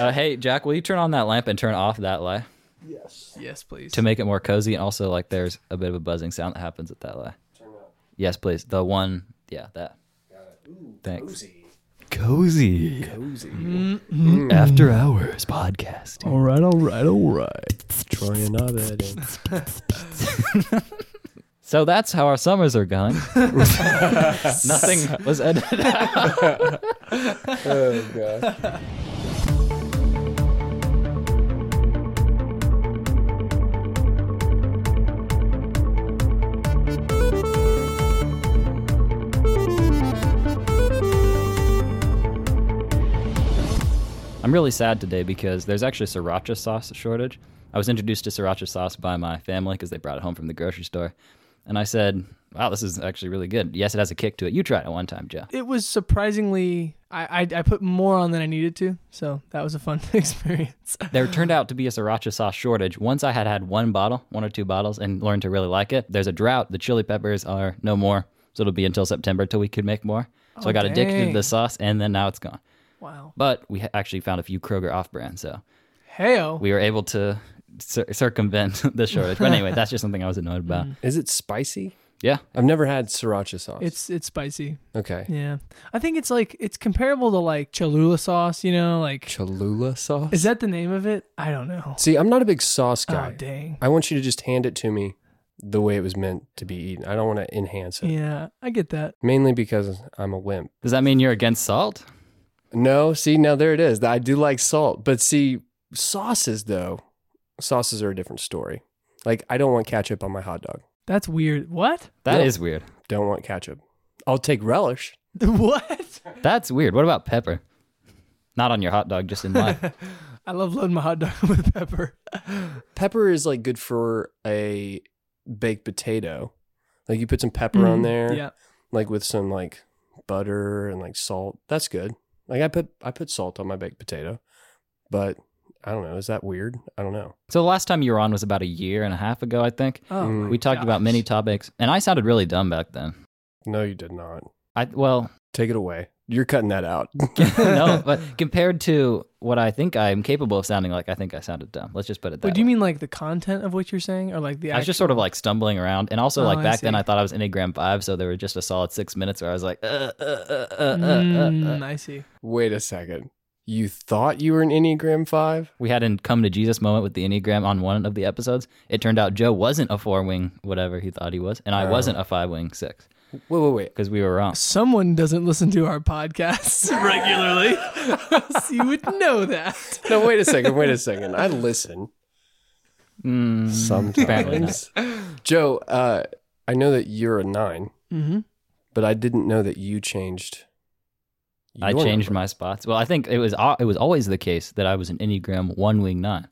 Uh, hey, Jack, will you turn on that lamp and turn off that light Yes, Yes, please. to make it more cozy? And also, like, there's a bit of a buzzing sound that happens at that light. Turn it. Yes, please. The one, yeah, that. Thanks. Cozy. Cozy. Cozy. After hours podcast. all right, all right, all right. Troy and Abed. and- So that's how our summers are going. Nothing was edited out. oh god. I'm really sad today because there's actually a sriracha sauce shortage. I was introduced to sriracha sauce by my family because they brought it home from the grocery store. And I said, wow, this is actually really good. Yes, it has a kick to it. You tried it one time, Joe. It was surprisingly. I, I I put more on than I needed to, so that was a fun experience. There turned out to be a sriracha sauce shortage. Once I had had one bottle, one or two bottles, and learned to really like it, there's a drought. The chili peppers are no more. So it'll be until September till we could make more. So oh, I got addicted to the sauce, and then now it's gone. Wow. But we actually found a few Kroger off brand. So Heyo. we were able to cir- circumvent the shortage. But anyway, that's just something I was annoyed about. Mm. Is it spicy? Yeah. I've never had sriracha sauce. It's it's spicy. okay. Yeah. I think it's like it's comparable to like Cholula sauce, you know, like Cholula sauce. is that the name of it? I don't know. See, I'm not a big sauce Oh guy. dang. I want you to just hand it to me the way it was meant to be eaten. I don't want to enhance it. Yeah, I get that. Mainly because I'm a wimp. Does that mean you're against salt? No, see, now there it is. I do like salt, but see, sauces though, sauces are a different story. Like I don't want ketchup on my hot dog. That's weird. What? That is No. weird. Don't want ketchup. I'll take relish. what? That's weird. What about pepper? Not on your hot dog, just in life. I love loading my hot dog with pepper. Pepper is like good for a baked potato. Like you put some pepper on Mhm. there, Yeah. like with some like butter and like salt. That's good. Like I put I put salt on my baked potato, but I don't know. Is that weird? I don't know. so the last time you were on was about a year and a half ago, I think. Oh, Mm. We talked about many topics, and I sounded really dumb back then. No, you did not. I well, Take it away. You're cutting that out. no, but compared to what I think I'm capable of sounding like, I think I sounded dumb. Let's just put it that But do you way. mean like the content of what you're saying, or like the? I was just sort of like stumbling around, and also Oh, like I back then. I thought I was Enneagram Five, so there were just a solid six minutes where I was like, uh, uh, uh, uh, uh, uh, Mm, uh. I see. Wait a second. You thought you were an Enneagram five? We had a come to Jesus moment with the Enneagram on one of the episodes. It turned out Joe wasn't a four wing, whatever he thought he was, and I Oh. wasn't a five wing six Wait, wait, wait. because we were wrong. Someone doesn't listen to our podcasts regularly, so you would know that. No, wait a second. Wait a second. I listen Mm, sometimes. Joe, uh, I know that you're a nine, Mm-hmm. but I didn't know that you changed. I changed number. my spots. Well, I think it was it was always the case that I was an Enneagram one wing nine,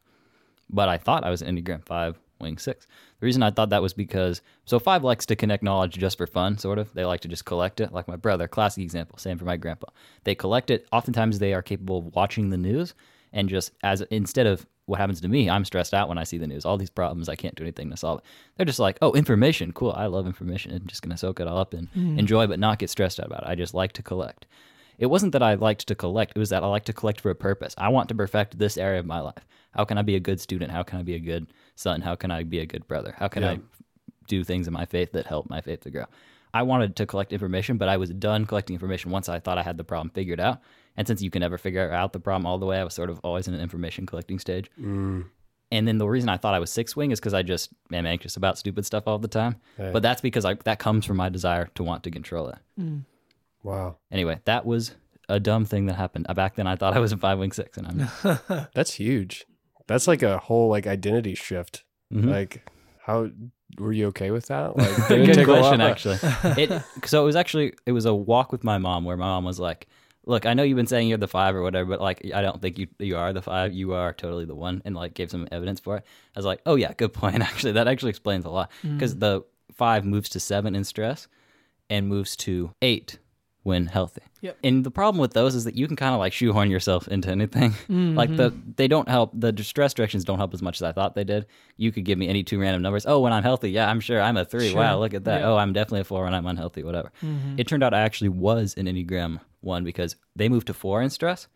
but I thought I was an Enneagram five wing six. The reason I thought that was because so five likes to connect knowledge just for fun, sort of. They like to just collect it, like my brother. Classic example. Same for my grandpa. They collect it. Oftentimes, they are capable of watching the news and just as instead of what happens to me, I'm stressed out when I see the news. All these problems, I can't do anything to solve it. They're just like, oh, information, cool. I love information. I'm just gonna soak it all up and mm-hmm. enjoy, but not get stressed out about it. I just like to collect it wasn't that I liked to collect, it was that I like to collect for a purpose. I want to perfect this area of my life. How can I be a good student? How can I be a good son? How can I be a good brother? How can Yeah. I do things in my faith that help my faith to grow? I wanted to collect information, but I was done collecting information once I thought I had the problem figured out. And since you can never figure out the problem all the way, I was sort of always in an information collecting stage. Mm, And then the reason I thought I was six wing is because I just am anxious about stupid stuff all the time. Okay. But that's because I, that comes from my desire to want to control it. Wow, Anyway, that was a dumb thing that happened. Uh, Back then, I thought I was a five wing six, and I'm that's huge. That's like a whole like identity shift. Mhm. Like, how were you okay with that? Like, good question. Actually, it so it was actually it was a walk with my mom where my mom was like, "Look, I know you've been saying you're the five or whatever, but like I don't think you you are the five. You are totally the one," and like gave some evidence for it. I was like, "Oh yeah, good point. Actually, that actually explains a lot because the five moves to seven in stress and moves to eight when healthy. Yep. And the problem with those is that you can kind of like shoehorn yourself into anything. Like the mm-hmm. they don't help. The stress directions don't help as much as I thought they did. You could give me any two random numbers. Oh, when I'm healthy, yeah, I'm sure I'm a three. Sure. Wow, look at that. Yeah. Oh, I'm definitely a four when I'm unhealthy. Whatever. Mm-hmm. It turned out I actually was an Enneagram one because they moved to four in stress.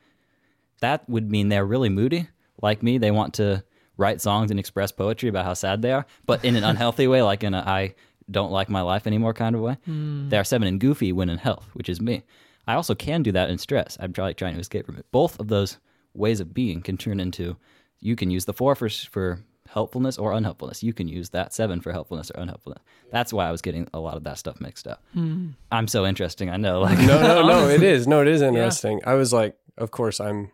that would mean they're really moody, like me. They want to write songs and express poetry about how sad they are, but in an unhealthy way, like in a I don't like my life anymore kind of way. Hmm. They are seven and goofy when in health, which is me. I also can do that in stress. I'm trying trying to escape from it. Both of those ways of being can turn into. You can use the four for for helpfulness or unhelpfulness. You can use that seven for helpfulness or unhelpfulness. That's why I was getting a lot of that stuff mixed up. Hmm. I'm so interesting. I know. Like no, no, no. It is. No, it is interesting. I was like, of course, I'm,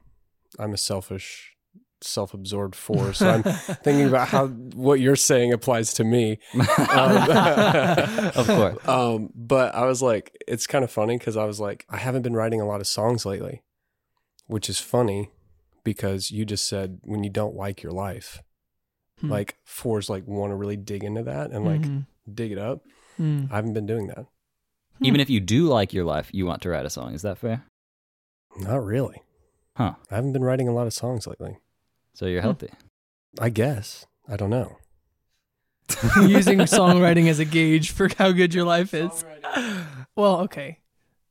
I'm a selfish, self-absorbed four. So I'm thinking about how what you're saying applies to me. Um, of course. um, but I was like, it's kind of funny because I was like, I haven't been writing a lot of songs lately, which is funny because you just said when you don't like your life, Hmm. like fours like want to really dig into that and like Mhm. dig it up. Mm. I haven't been doing that. Even if you do like your life, you want to write a song. Is that fair? Not really. Huh. I haven't been writing a lot of songs lately. So you're Hmm. healthy. I guess. I don't know. using songwriting as a gauge for how good your life is. Well, okay.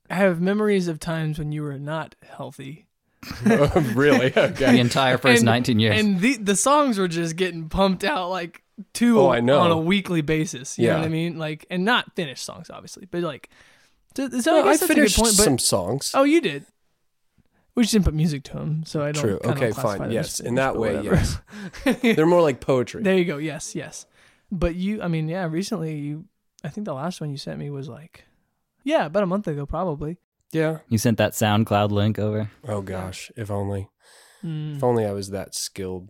I have memories of times when you were not healthy. really? The Okay. entire first And- 19 years. And the the songs were just getting pumped out like two Oh, I know. on a weekly basis. You know Yeah. what I mean? Like and not finished songs obviously, but like so, so No, I I guess that's a good finished point, but some songs. Oh, you did. We just didn't put music to them, so I don't. True. I don't Okay, classify fine. them Yes. In that way, whatever. yes. They're more like poetry. There you go. Yes, yes. But you, I mean, yeah. Recently, you, I think the last one you sent me was like, yeah, about a month ago, probably. yeah. you sent that SoundCloud link over. Oh gosh, if only. Mm, If only I was that skilled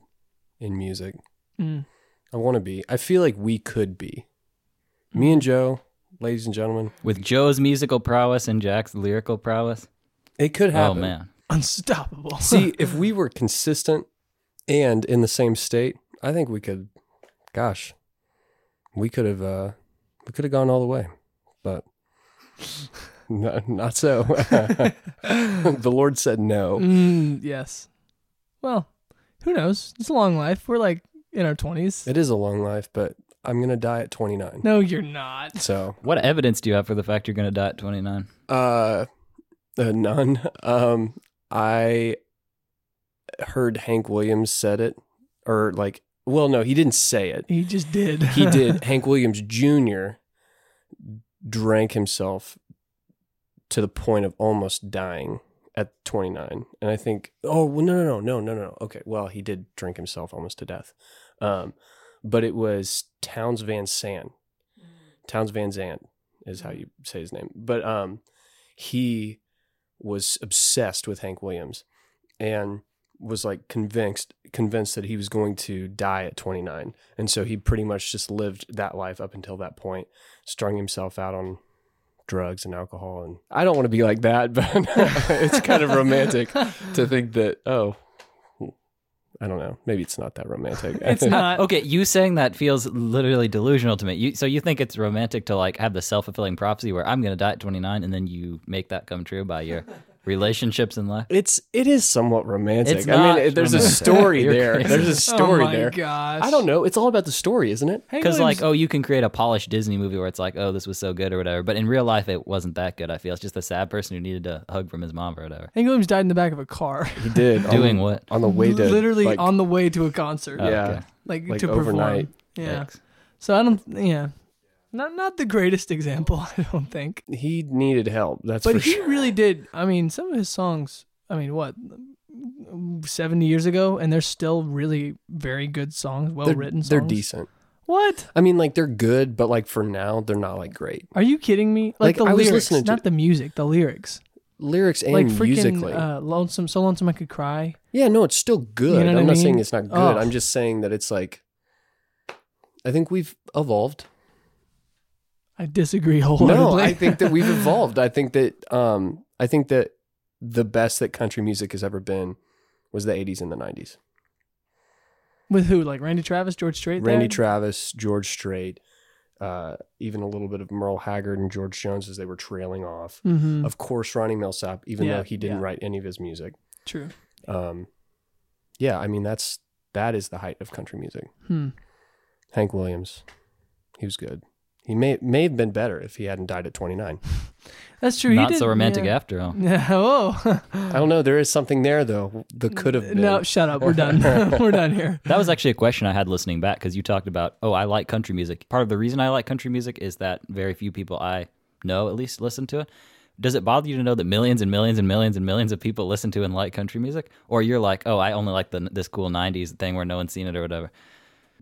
in music. mm, I want to be. I feel like we could be. Me and Joe, ladies and gentlemen, With Joe's musical prowess and Jack's lyrical prowess. it could happen. Oh, happen. man. Unstoppable. See, if we were consistent and in the same state, I think we could. Gosh, we could have. uh We could have gone all the way, but no, not so. the Lord said no. Mm, yes. Well, who knows? It's a long life. We're like in our twenties. It is a long life, but I'm gonna die at 29. No, you're not. So, What evidence do you have for the fact you're going to die at 29? uh, uh, none. Um, I heard Hank Williams said it, or like, well, no, he didn't say it. He just did. He did. Hank Williams Jr. drank himself to the point of almost dying at 29. And I think, oh, well, no, no, no, no, no, no. Okay, well, he did drink himself almost to death. Um, but it was Townes Van Sant. Townes Van Zandt is how you say his name. But um, he was obsessed with Hank Williams and was like convinced convinced that he was going to die at 29 and so he pretty much just lived that life up until that point strung himself out on drugs and alcohol. And i don't want to be like that but it's kind of romantic to think that oh i don't know maybe it's not that romantic It's not. Okay, you saying that feels literally delusional to me. You, so you think it's romantic to like have the self fulfilling prophecy where I'm going to die at 29 and then you make that come true by your relationships in life? it's it is somewhat romantic It's i mean it- there's a story there crazy. there's a oh story oh my there gosh. i don't know it's all about the story isn't it Because like, oh, you can create a polished Disney movie where it's like, oh, this was so good or whatever. But in real life, it wasn't that good. I feel it's just a sad person who needed a hug from his mom or whatever. Hank Williams died in the back of a car, he did Doing on, what? on the way to literally like, on the way to a concert. Oh, yeah okay. like, like to overnight. perform. Yeah. Yikes. So I don't. Yeah. Not not the greatest example, I don't think. he needed help that's But he sure really did. I mean, some of his songs. I mean, what, seventy years ago, and they're still really very good songs, well they're, written songs. they're decent What? I mean, like they're good, but like for now, they're not like great Are you kidding me? Like, Like, the I was lyrics, listening to- not the music. The lyrics, lyrics and like freaking musically. uh, lonesome, so lonesome I could cry. yeah, no, it's still good. You know I'm I not saying it's not good. Ugh. I'm just saying that it's like. I think we've evolved. I disagree wholeheartedly. No, I think that we've evolved. I think that um, I think that the best that country music has ever been was the 80s and the 90s. with who? Like Randy Travis, George Strait. Randy there? Travis, George Strait, uh, even a little bit of Merle Haggard and George Jones as they were trailing off. Mhm. Of course, Ronnie Milsap, even Yeah, though he didn't yeah. write any of his music. True. Um, yeah, I mean that's that is the height of country music. Hmm. Hank Williams, he was good. He may may have been better if he hadn't died at 29. That's true. he Not did- so romantic yeah. after all. Yeah. Oh. Whoa. I don't know. There is something there though. The could have been. no, shut up. We're done. We're done here. That was actually a question I had listening back because you talked about, oh, I like country music. Part of the reason I like country music is that very few people I know at least listen to it. Does it bother you to know that millions and millions and millions and millions of people listen to and like country music? Or you're like, oh, I only like the this cool '90s thing where no one's seen it or whatever.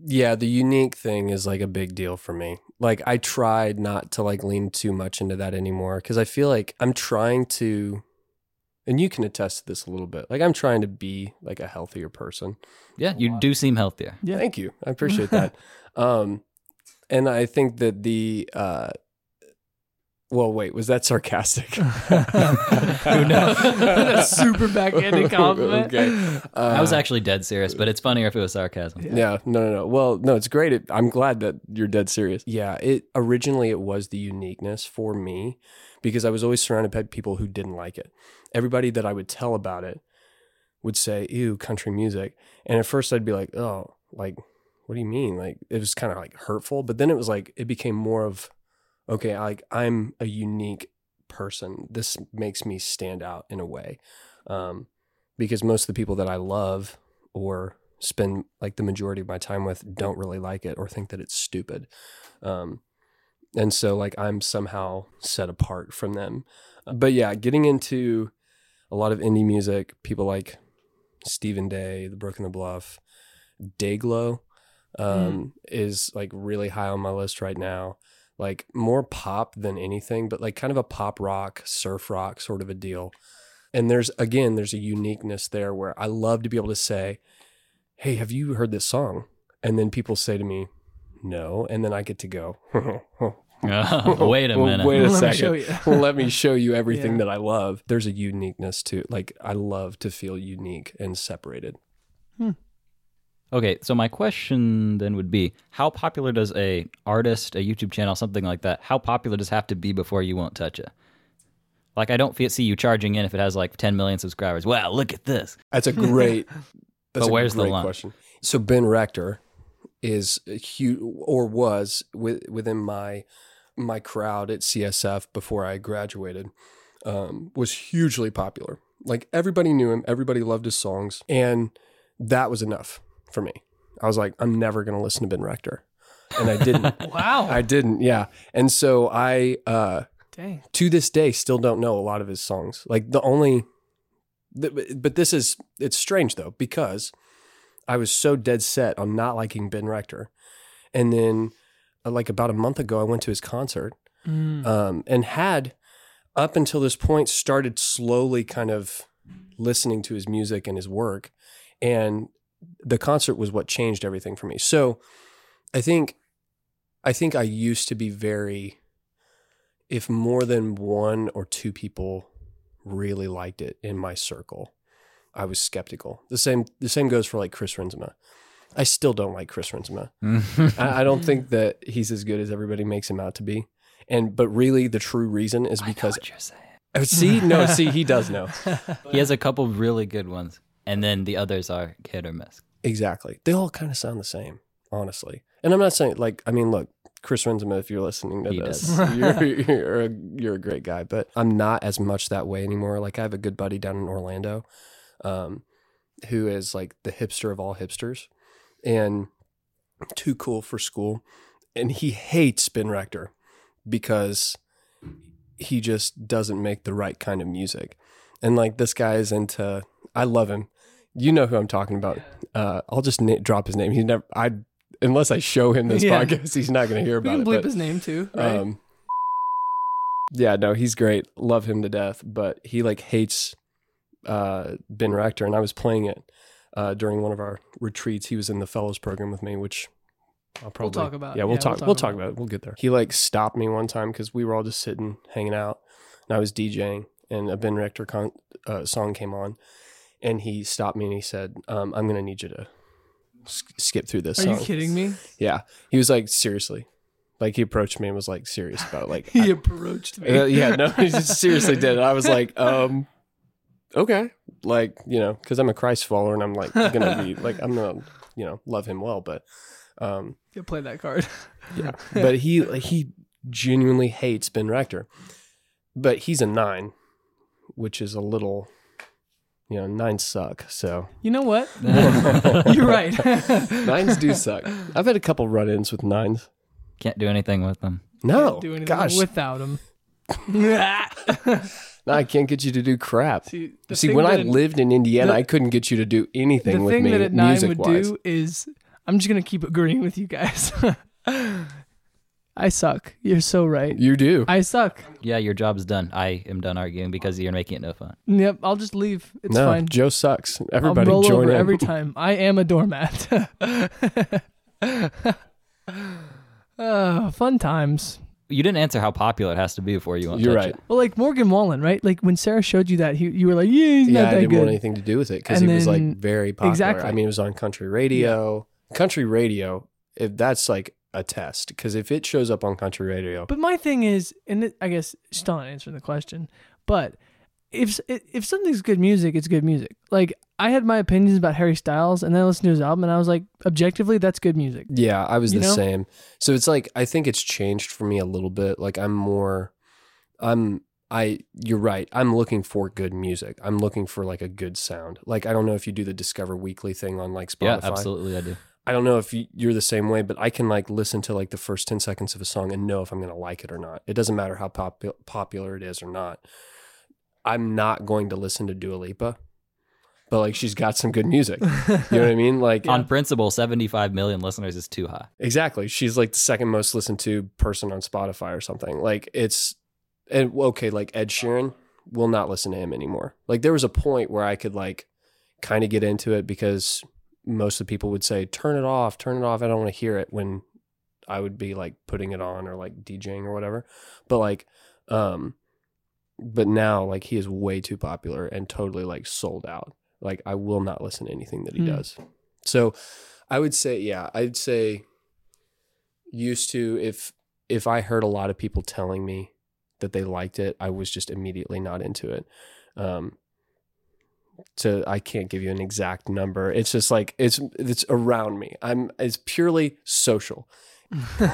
Yeah, the unique thing is like a big deal for me. Like I tried not to like lean too much into that anymore because I feel like I'm trying to and you can attest to this a little bit. Like I'm trying to be like a healthier person. Yeah, you do seem healthier. Yeah. Thank you. I appreciate that. um and I think that the uh well, wait, was that sarcastic? Who knows? That's super backhanded compliment. okay. Uh, I was actually dead serious, but it's funnier if it was sarcasm. Yeah, no, no, no. Well, no, it's great. It, I'm glad that you're dead serious. Yeah, it originally it was the uniqueness for me because I was always surrounded by people who didn't like it. Everybody that I would tell about it would say, "Ew, country music," and at first I'd be like, "Oh, like, what do you mean?" Like it was kind of like hurtful, but then it was like it became more of, okay, like I'm a unique person. This makes me stand out in a way, um, because most of the people that I love or spend like the majority of my time with don't really like it or think that it's stupid. Um, and so like I'm somehow set apart from them. But yeah, getting into a lot of indie music, people like Stephen Day, The Brook Broken the Bluff, Dayglow um, is like really high on my list right now. Like more pop than anything, but like kind of a pop rock, surf rock sort of a deal. And there's again, there's a uniqueness there where I love to be able to say, Hey, have you heard this song? And then people say to me, No. And then I get to go, oh, Wait a minute. Wait a Let me second. show you. Let me show you everything Yeah. that I love. There's a uniqueness to like I love to feel unique and separated. Hmm. Okay, so my question then would be: How popular does a artist, a YouTube channel, something like that? How popular does it have to be before you won't touch it? Like, I don't see you charging in if it has like 10 million subscribers. Wow, look at this. That's a great. That's But a where's the line? question? So Ben Rector is a huge, or was with, within my my crowd at CSF before I graduated, um, was hugely popular. Like everybody knew him, everybody loved his songs, and that was enough for me. I was like, I'm never going to listen to Ben Rector, and I didn't. Wow. I didn't, yeah. And so I, uh, Dang. to this day, still don't know a lot of his songs. Like the only, th- but this is it's strange though because I was so dead set on not liking Ben Rector, and then uh, like about a month ago, I went to his concert, Mm. um, and had up until this point started slowly kind of listening to his music and his work, and the concert was what changed everything for me. So I think I think I used to be very if more than one or two people really liked it in my circle, I was skeptical. The same the same goes for like Chris Renzema. I still don't like Chris Renzema. I, I don't think that he's as good as everybody makes him out to be. And but really the true reason is I know because what you're saying. Oh, see no see he does know He has a couple really good ones, and then the others are hit or miss. exactly. They all kind of sound the same, honestly. And I'm not saying like I mean look, Chris Renzema, if you're listening to He this, you're you're a, you're a great guy. But I'm not as much that way anymore. Like I have a good buddy down in Orlando, um, who is like the hipster of all hipsters, and too cool for school, and he hates Ben Rector because he just doesn't make the right kind of music. And like this guy is into, I love him. You know who I'm talking about. Uh, I'll just na- drop his name. He's never, I, unless I show him this Yeah. podcast, he's not going to hear We about can it. bleep but- his name too, right? um, yeah, no, he's great. Love him to death, but he like hates uh, Ben Rector, and I was playing it uh, during one of our retreats. He was in the fellows program with me, which I'll probably talk about. Yeah, we'll talk. we'll talk about it. We'll get there. He like stopped me one time because we were all just sitting, hanging out, and I was DJing, and a Ben Rector con- uh, song came on, and he stopped me and he said, um, "I'm gonna need you to." s- Skip through this Are song. you kidding me? Yeah, he was like, seriously, like he approached me and was like serious about it. Like, He I- approached me. uh, yeah, no, he just seriously did. I was like, um, okay, like you know, because I'm a Christ follower and I'm like gonna be like I'm gonna you know love him well, but Um, You play that card. yeah, but he he genuinely hates Ben Rector, but he's a nine, which is a little, you know, nines suck. So You know what? You're right. nines do suck. I've had a couple run-ins with nines. Can't do anything with them. No, do anything gosh, without them. no, I can't get you to do crap. See, See, when I it- lived in Indiana, the- I couldn't get you to do anything with me. the thing that at nine would wise. do is I'm just gonna keep agreeing with you guys. I suck. You're so right. You do. I suck. Yeah, your job's done. I am done arguing because you're making it no fun. Yep. I'll just leave. It's no, fine. Joe sucks. Everybody I'll roll join over in. every time. I am a doormat. oh, fun times. You didn't answer how popular it has to be before you won't You're touch right. it. Well, like Morgan Wallen, right? Like when Sarah showed you that, he, you were like, "Yeah, he's yeah, not I that didn't good." want anything to do with it because And it was like very popular. Exactly. I mean, it was on country radio. Country radio, if that's like a test, because if it shows up on country radio, But my thing is, and it, I guess still not answering the question, but if if something's good music, it's good music. Like I had my opinions about Harry Styles, and then I listened to his album, and I was like, objectively, that's good music. yeah, I was You the know? same. So it's like I think it's changed for me a little bit. Like I'm more, I'm. I you're right. I'm looking for good music. I'm looking for like a good sound. Like I don't know if you do the Discover Weekly thing on like Spotify. Yeah, absolutely, I do. I don't know if you- you're the same way, but I can like listen to like the first 10 seconds of a song and know if I'm going to like it or not. It doesn't matter how popu- popular it is or not. I'm not going to listen to Dua Lipa, but like she's got some good music. You know what I mean? Like On principle, 75 million listeners is too high. exactly. She's like the second most listened to person on Spotify or something. Like it's and okay, like Ed Sheeran will not listen to him anymore. Like there was a point where I could like kind of get into it because most of the people would say turn it off, turn it off. I don't want to hear it when I would be like putting it on or like DJing or whatever. But like um but now like he is way too popular and totally like sold out. Like I will not listen to anything that he Hmm. does. So I would say yeah, I'd say used to if if I heard a lot of people telling me that they liked it, I was just immediately not into it. Um so I can't give you an exact number. It's just like it's it's around me. I'm it's purely social. My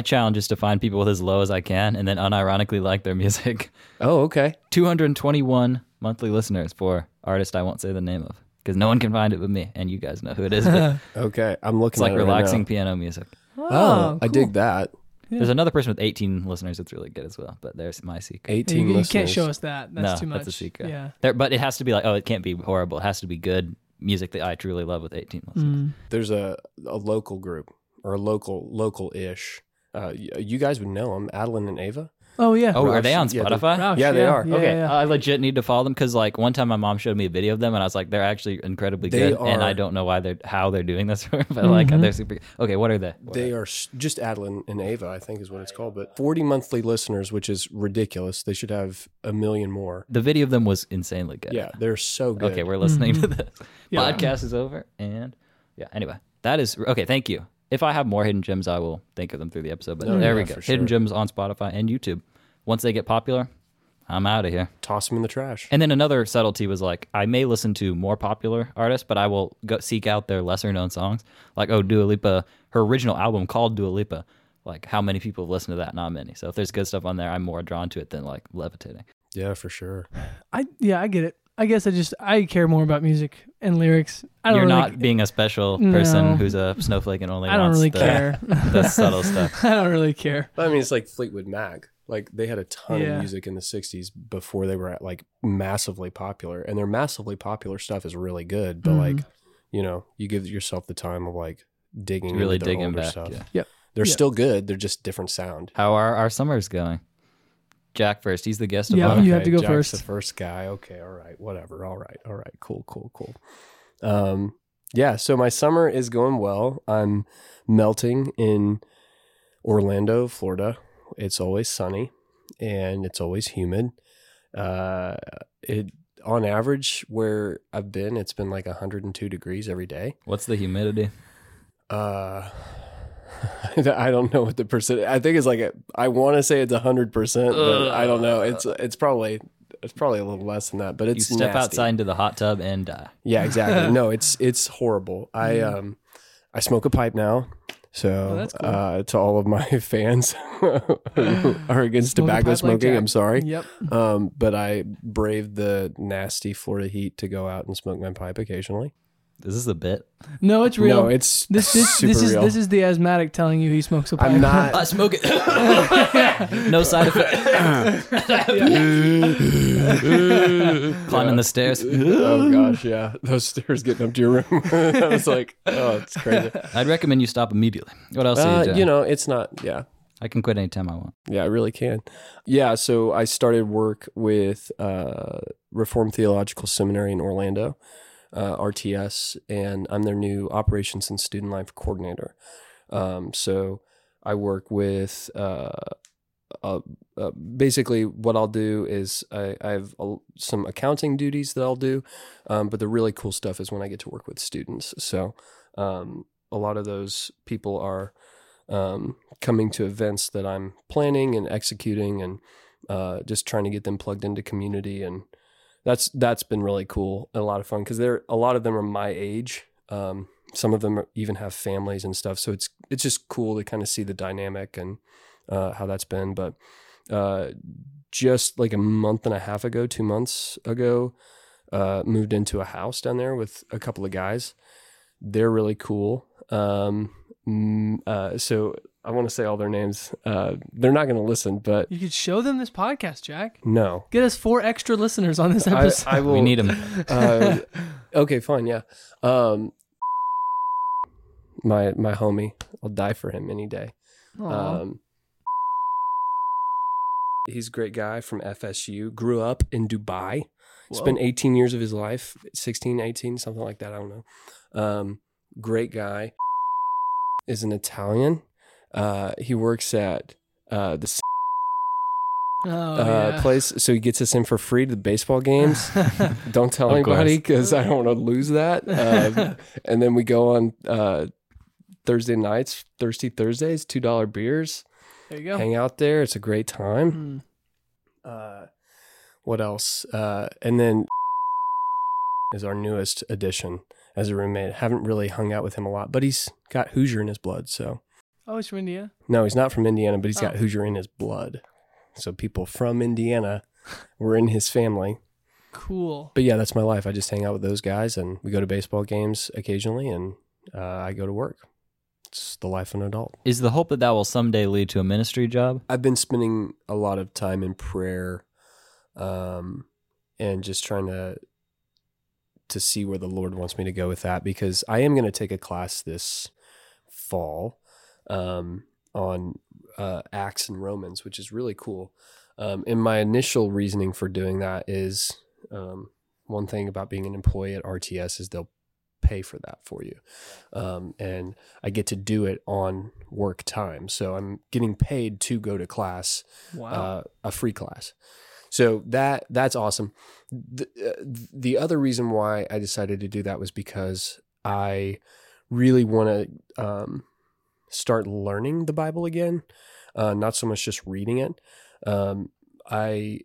challenge is to find people with as low as I can and then unironically like their music. oh, okay. 221 monthly listeners for artist I won't say the name of because no one can find it but me, and you guys know who it is. Okay. I'm looking it's like at it right relaxing now. piano music. Oh, oh I cool. dig that. Yeah. There's another person with 18 listeners that's really good as well, but there's my secret. 18 You, you listeners. can't show us that. That's No, too much. that's a secret. Yeah. There, but it has to be like, oh, it can't be horrible. It has to be good music that I truly love with 18 listeners. Mm. There's a, a local group or a local local ish. Uh, you guys would know them, Adelyn and Ava. Oh yeah. Oh, are they on yeah, they- Spotify? Roush, Yeah, they are. Okay, yeah, yeah. I legit need to follow them because like one time my mom showed me a video of them and I was like, they're actually incredibly They good, and I are- don't know why they're how they're doing this, but like Mhm. they're super. Okay, what are they? What They are s- just Adelyn and Ava, I think is what it's called. But 40 monthly listeners, which is ridiculous. They should have a million more. the video of them was insanely good. Yeah, they're so good. Okay, we're listening to this. Mm-hmm. Yeah. Podcast is over, and yeah. Anyway, that is okay. Thank you. If I have more hidden gems, I will think of them through the episode. But Oh, there yeah, we go. for Hidden sure. gems on Spotify and YouTube. Once they get popular, I'm out of here. Toss them in the trash. And then another subtlety was like I may listen to more popular artists, but I will go seek out their lesser known songs. Like oh, Dua Lipa, her original album called Dua Lipa. Like how many people have listened to that? Not many. So if there's good stuff on there, I'm more drawn to it than like levitating. Yeah, for sure. I yeah, I get it. I guess I just I care more about music and lyrics. I don't You're really, not being a special person No. who's a snowflake and only I don't wants really the, care. the subtle stuff. I don't really care. I mean, it's like Fleetwood Mac. Like they had a ton Yeah. of music in the 60s before they were like massively popular. And their massively popular stuff is really good. But Mhm. like, you know, you give yourself the time of like digging Really into their digging older back. stuff. Yeah. They're Yeah. still good. They're just different sound. How are our summers going? Jack first. He's the guest of Yeah, honor. you have to go Jack's first. the first guy. Okay, all right, whatever. All right, all right, cool, cool, cool. Um, yeah. So my summer is going well. I'm melting in Orlando, Florida. It's always sunny and it's always humid. Uh, it on average where I've been, it's been like 102 degrees every day. What's the humidity? Uh, I don't know what the percent. I think it's like a, I want to say it's hundred percent, but I don't know. It's it's probably it's probably a little less than that. But You it's step nasty. outside into the hot tub and uh, die. Yeah, exactly. no, it's it's horrible. I um I smoke a pipe now. So Oh, that's cool. uh, to all of my fans who are against Smoke tobacco pipe like smoking, I'm sorry. Yep. Um, but I braved the nasty Florida heat to go out and smoke my pipe occasionally. Is this a bit? No, it's real. No, it's this this super this is real. this is the asthmatic telling you he smokes a pipe. I'm not. I smoke it. no side effect. Climbing the stairs. oh gosh, yeah, those stairs getting up to your room. I was like, oh, it's crazy. I'd recommend you stop immediately. What else? are Uh, you, doing? you know, it's not. Yeah, I can quit anytime I want. Yeah, I really can. Yeah, so I started work with uh, Reformed Theological Seminary in Orlando, uh, RTS, and I'm their new operations and student life coordinator. Um, so I work with uh, uh, uh, basically what I'll do is I, I have a, some accounting duties that I'll do, um, but the really cool stuff is when I get to work with students. So um, a lot of those people are um, coming to events that I'm planning and executing, and uh, just trying to get them plugged into community, and that's that's been really cool and a lot of fun because they're a lot of them are my age. Um, some of them are, even have families and stuff, so it's it's just cool to kind of see the dynamic and uh, how that's been. But uh, just like a month and a half ago, two months ago, uh, moved into a house down there with a couple of guys. They're really cool. Um, uh, so I want to say all their names. Uh, they're not going to listen, but You could show them this podcast, Jack. no, Get us four extra listeners on this episode. I will. we need them. uh, okay, fine, yeah. Um, my my homie, I'll die for him any day. Aw. Um, he's a great guy from FSU. Grew up in Dubai. Whoa. Spent 18 years of his life, 16, 18, something like that. I don't know. Um, great guy. Is an Italian. Uh, he works at uh, the oh, uh, yeah. place, so he gets us in for free to the baseball games. don't tell Of anybody because I don't want to lose that. Um, and then we go on uh, Thursday nights, Thirsty Thursdays, two dollar beers. there you go. Hang out there. It's a great time. Uh, what else? Uh, and then is our newest addition as a roommate. Haven't really hung out with him a lot, but he's got Hoosier in his blood. So Oh, he's from India. no, he's not from Indiana, but he's got Oh. Hoosier in his blood. So people from Indiana were in his family. Cool. But yeah, that's my life. I just hang out with those guys, and we go to baseball games occasionally, and uh, I go to work. It's the life of an adult. Is the hope that that will someday lead to a ministry job? I've been spending a lot of time in prayer, um, and just trying to to see where the Lord wants me to go with that because I am going to take a class this fall um, on uh, Acts and Romans, which is really cool. Um, and my initial reasoning for doing that is um, one thing about being an employee at RTS is they'll pay for that for you. Um, and I get to do it on work time. So I'm getting paid to go to class, Wow. uh, a free class. So that that's awesome. The, uh, the other reason why I decided to do that was because I really want to um, start learning the Bible again, uh, not so much just reading it. Um, I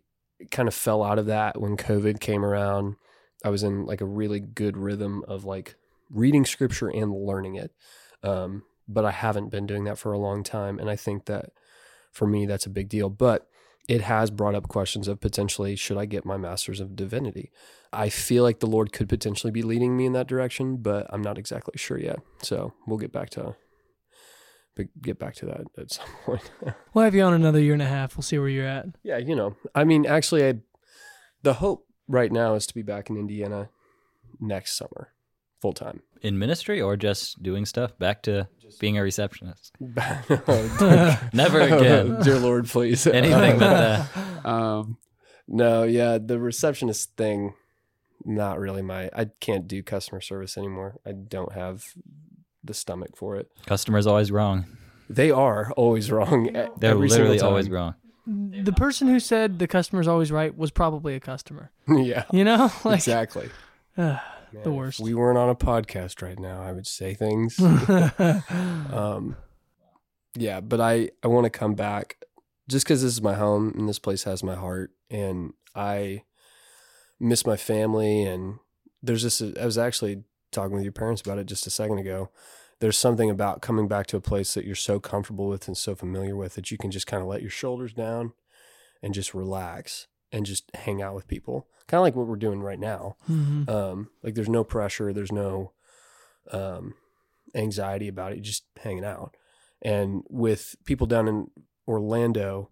kind of fell out of that when COVID came around. I was in like a really good rhythm of like reading scripture and learning it. Um, but I haven't been doing that for a long time. And I think that for me, that's a big deal. But it has brought up questions of potentially should I get my master's of divinity? I feel like the Lord could potentially be leading me in that direction, but I'm not exactly sure yet. So we'll get back to get back to that at some point. we'll have you on another year and a half. We'll see where you're at. yeah, you know, I mean, actually, I the hope right now is to be back in Indiana next summer, full time. In ministry or just doing stuff? Back to just being a receptionist. Never again. dear Lord, please. Anything but that. Um, no, yeah, the receptionist thing, not really my. I can't do customer service anymore. I don't have the stomach for it. Customer's always wrong. They are always wrong. They're literally always wrong. The person who said the customer's always right was probably a customer. yeah, You know, like exactly. uh, Man, The if worst. we weren't on a podcast right now, I would say things. um, yeah, but I I want to come back just because this is my home and this place has my heart, and I miss my family. And there's this. I was actually talking with your parents about it just a second ago. there's something about coming back to a place that you're so comfortable with and so familiar with that you can just kind of let your shoulders down and just relax and just hang out with people. Kind of like what we're doing right now. Mhm. Um, like there's no pressure, there's no um, anxiety about it, just hanging out. And with people down in Orlando,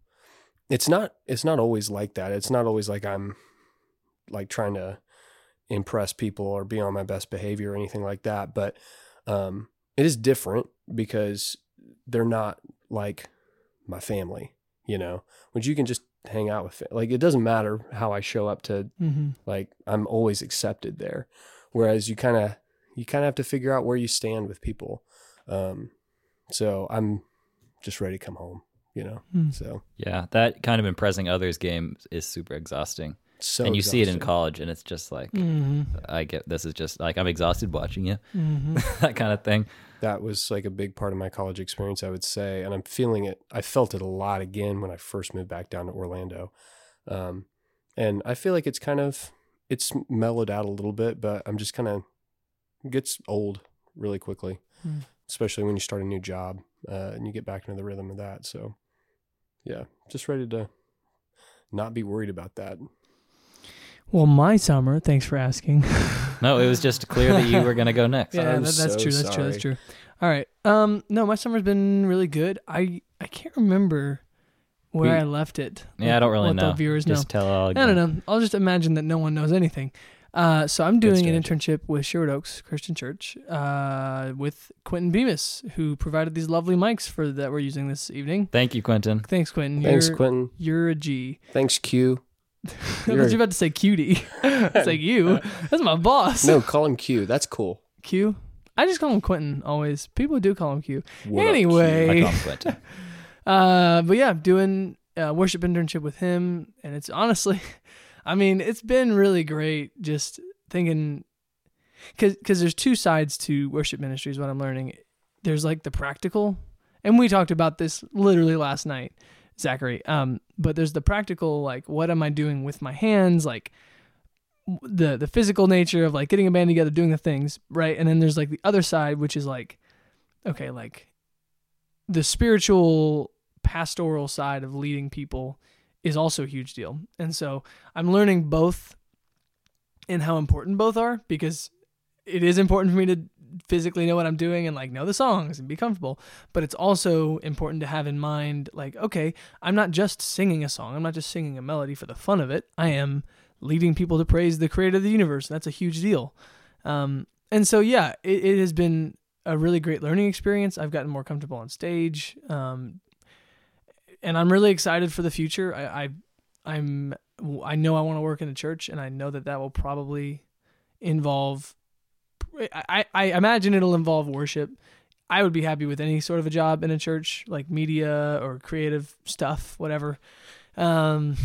it's not it's not always like that. It's not always like I'm like trying to impress people or be on my best behavior or anything like that. But um, it is different because they're not like my family, you know, which you can just hang out with. Like it doesn't matter how I show up to Mhm. like I'm always accepted there. Whereas you kind of you kind of have to figure out where you stand with people. Um, so I'm just ready to come home, you know. Hmm. So Yeah, that kind of impressing others game is super exhausting. So and you see it in college and it's just like Mhm. I get this is just like I'm exhausted watching you. Mhm. that kind of thing. That was like a big part of my college experience, I would say, and I'm feeling it. I felt it a lot again when I first moved back down to Orlando, um, and I feel like it's kind of it's mellowed out a little bit, but I'm just kind of gets old really quickly, Hmm. especially when you start a new job uh, and you get back into the rhythm of that. So, yeah, just ready to not be worried about that. Well, my summer. Thanks for asking. No, it was just clear that you were gonna go next. Yeah, I'm that, that's so true. That's true. That's true. All right. Um, no, my summer's been really good. I I can't remember where We- I left it. Yeah, I don't really what know. The viewers know. Just tell all. I don't know. I'll just imagine that no one knows anything. Uh, so I'm doing an internship with Sherwood Oaks Christian Church uh, with Quentin Bemis, who provided these lovely mics for that we're using this evening. Thank you, Quentin. Thanks, Quentin. Thanks, you're, Quentin. You're a G. Thanks, Q. I You're- about to say cutie. it's like you. That's my boss. No, call him Q. That's cool. Q. I just call him Quentin always. People do call him Q. What up, Q? Anyway. I call him Quentin. Uh, but yeah, doing a worship internship with him, and it's honestly, I mean, it's been really great. Just thinking, because because there's two sides to worship ministry. Is what I'm learning. There's like the practical, and we talked about this literally last night, Zachary. Um, but there's the practical, like what am I doing with my hands, like the the physical nature of like getting a band together, doing the things, right? And then there's like the other side, which is like, okay, like the spiritual pastoral side of leading people is also a huge deal. And so I'm learning both and how important both are because it is important for me to physically know what I'm doing and like know the songs and be comfortable. But it's also important to have in mind like, okay, I'm not just singing a song, I'm not just singing a melody for the fun of it. I am leading people to praise the creator of the universe. And that's a huge deal. Um, and so, yeah, it, it has been a really great learning experience. I've gotten more comfortable on stage. Um, and I'm really excited for the future. I, I I'm I know I want to work in a church, and I know that that will probably involve. I, I imagine it'll involve worship. I would be happy with any sort of a job in a church, like media or creative stuff, whatever. Um,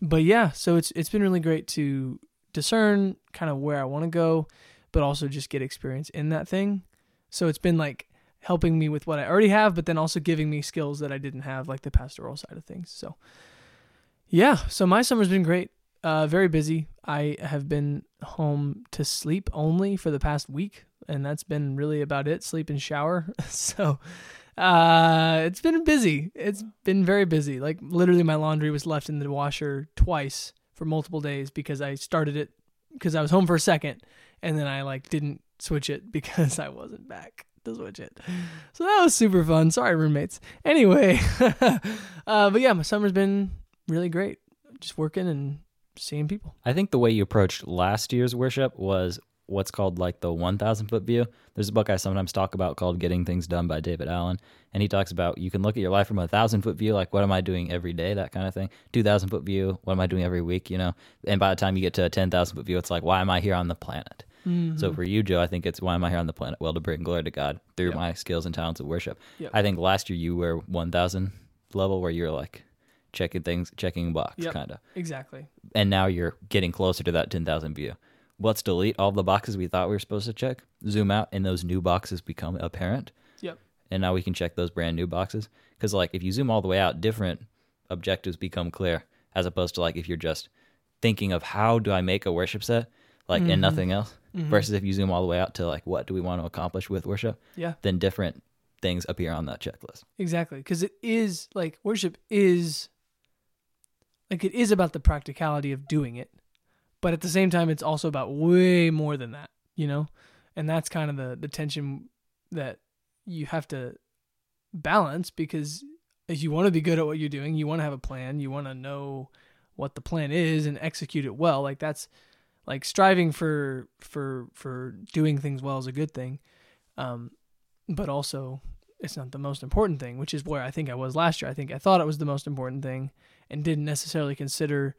but yeah, so it's it's been really great to discern kind of where I want to go, but also just get experience in that thing. So it's been like helping me with what I already have, but then also giving me skills that I didn't have, like the pastoral side of things. So, yeah, so my summer's been great. Uh, very busy. I have been home to sleep only for the past week, and that's been really about it. Sleep and shower. so, uh, it's been busy. It's been very busy. Like literally, my laundry was left in the washer twice for multiple days because I started it because I was home for a second, and then I like didn't switch it because I wasn't back to switch it. So that was super fun. Sorry, roommates. Anyway, uh, but yeah, my summer's been really great. Just working and seeing people. I think the way you approached last year's worship was what's called like the 1,000 foot view. There's a book I sometimes talk about called Getting Things Done by David Allen. And he talks about you can look at your life from a 1,000 foot view, like what am I doing every day, that kind of thing. 2,000 foot view, what am I doing every week, you know? And by the time you get to a 10,000 foot view, it's like, why am I here on the planet? Mm-hmm. So for you, Joe, I think it's why am I here on the planet? Well, to bring glory to God through my skills and talents of worship. Yep. I think last year you were 1,000 level where you're like checking things, checking box, Yep. kind of Exactly. and now you're getting closer to that 10,000 view. Let's delete all the boxes we thought we were supposed to check, zoom out, and those new boxes become apparent. Yep. And now we can check those brand new boxes. Because, like, if you zoom all the way out, different objectives become clear, as opposed to, like, if you're just thinking of how do I make a worship set, like, and nothing else. Mhm. versus if you zoom all the way out to like what do we want to accomplish with worship, Yeah. then different things appear on that checklist. Exactly, because it is like worship is like it is about the practicality of doing it, but at the same time, it's also about way more than that, you know, and that's kind of the the tension that you have to balance because if you want to be good at what you're doing, you want to have a plan, you want to know what the plan is and execute it well. Like that's like striving for for for doing things well is a good thing, um, but also it's not the most important thing, which is where I think I was last year. I think I thought it was the most important thing and didn't necessarily consider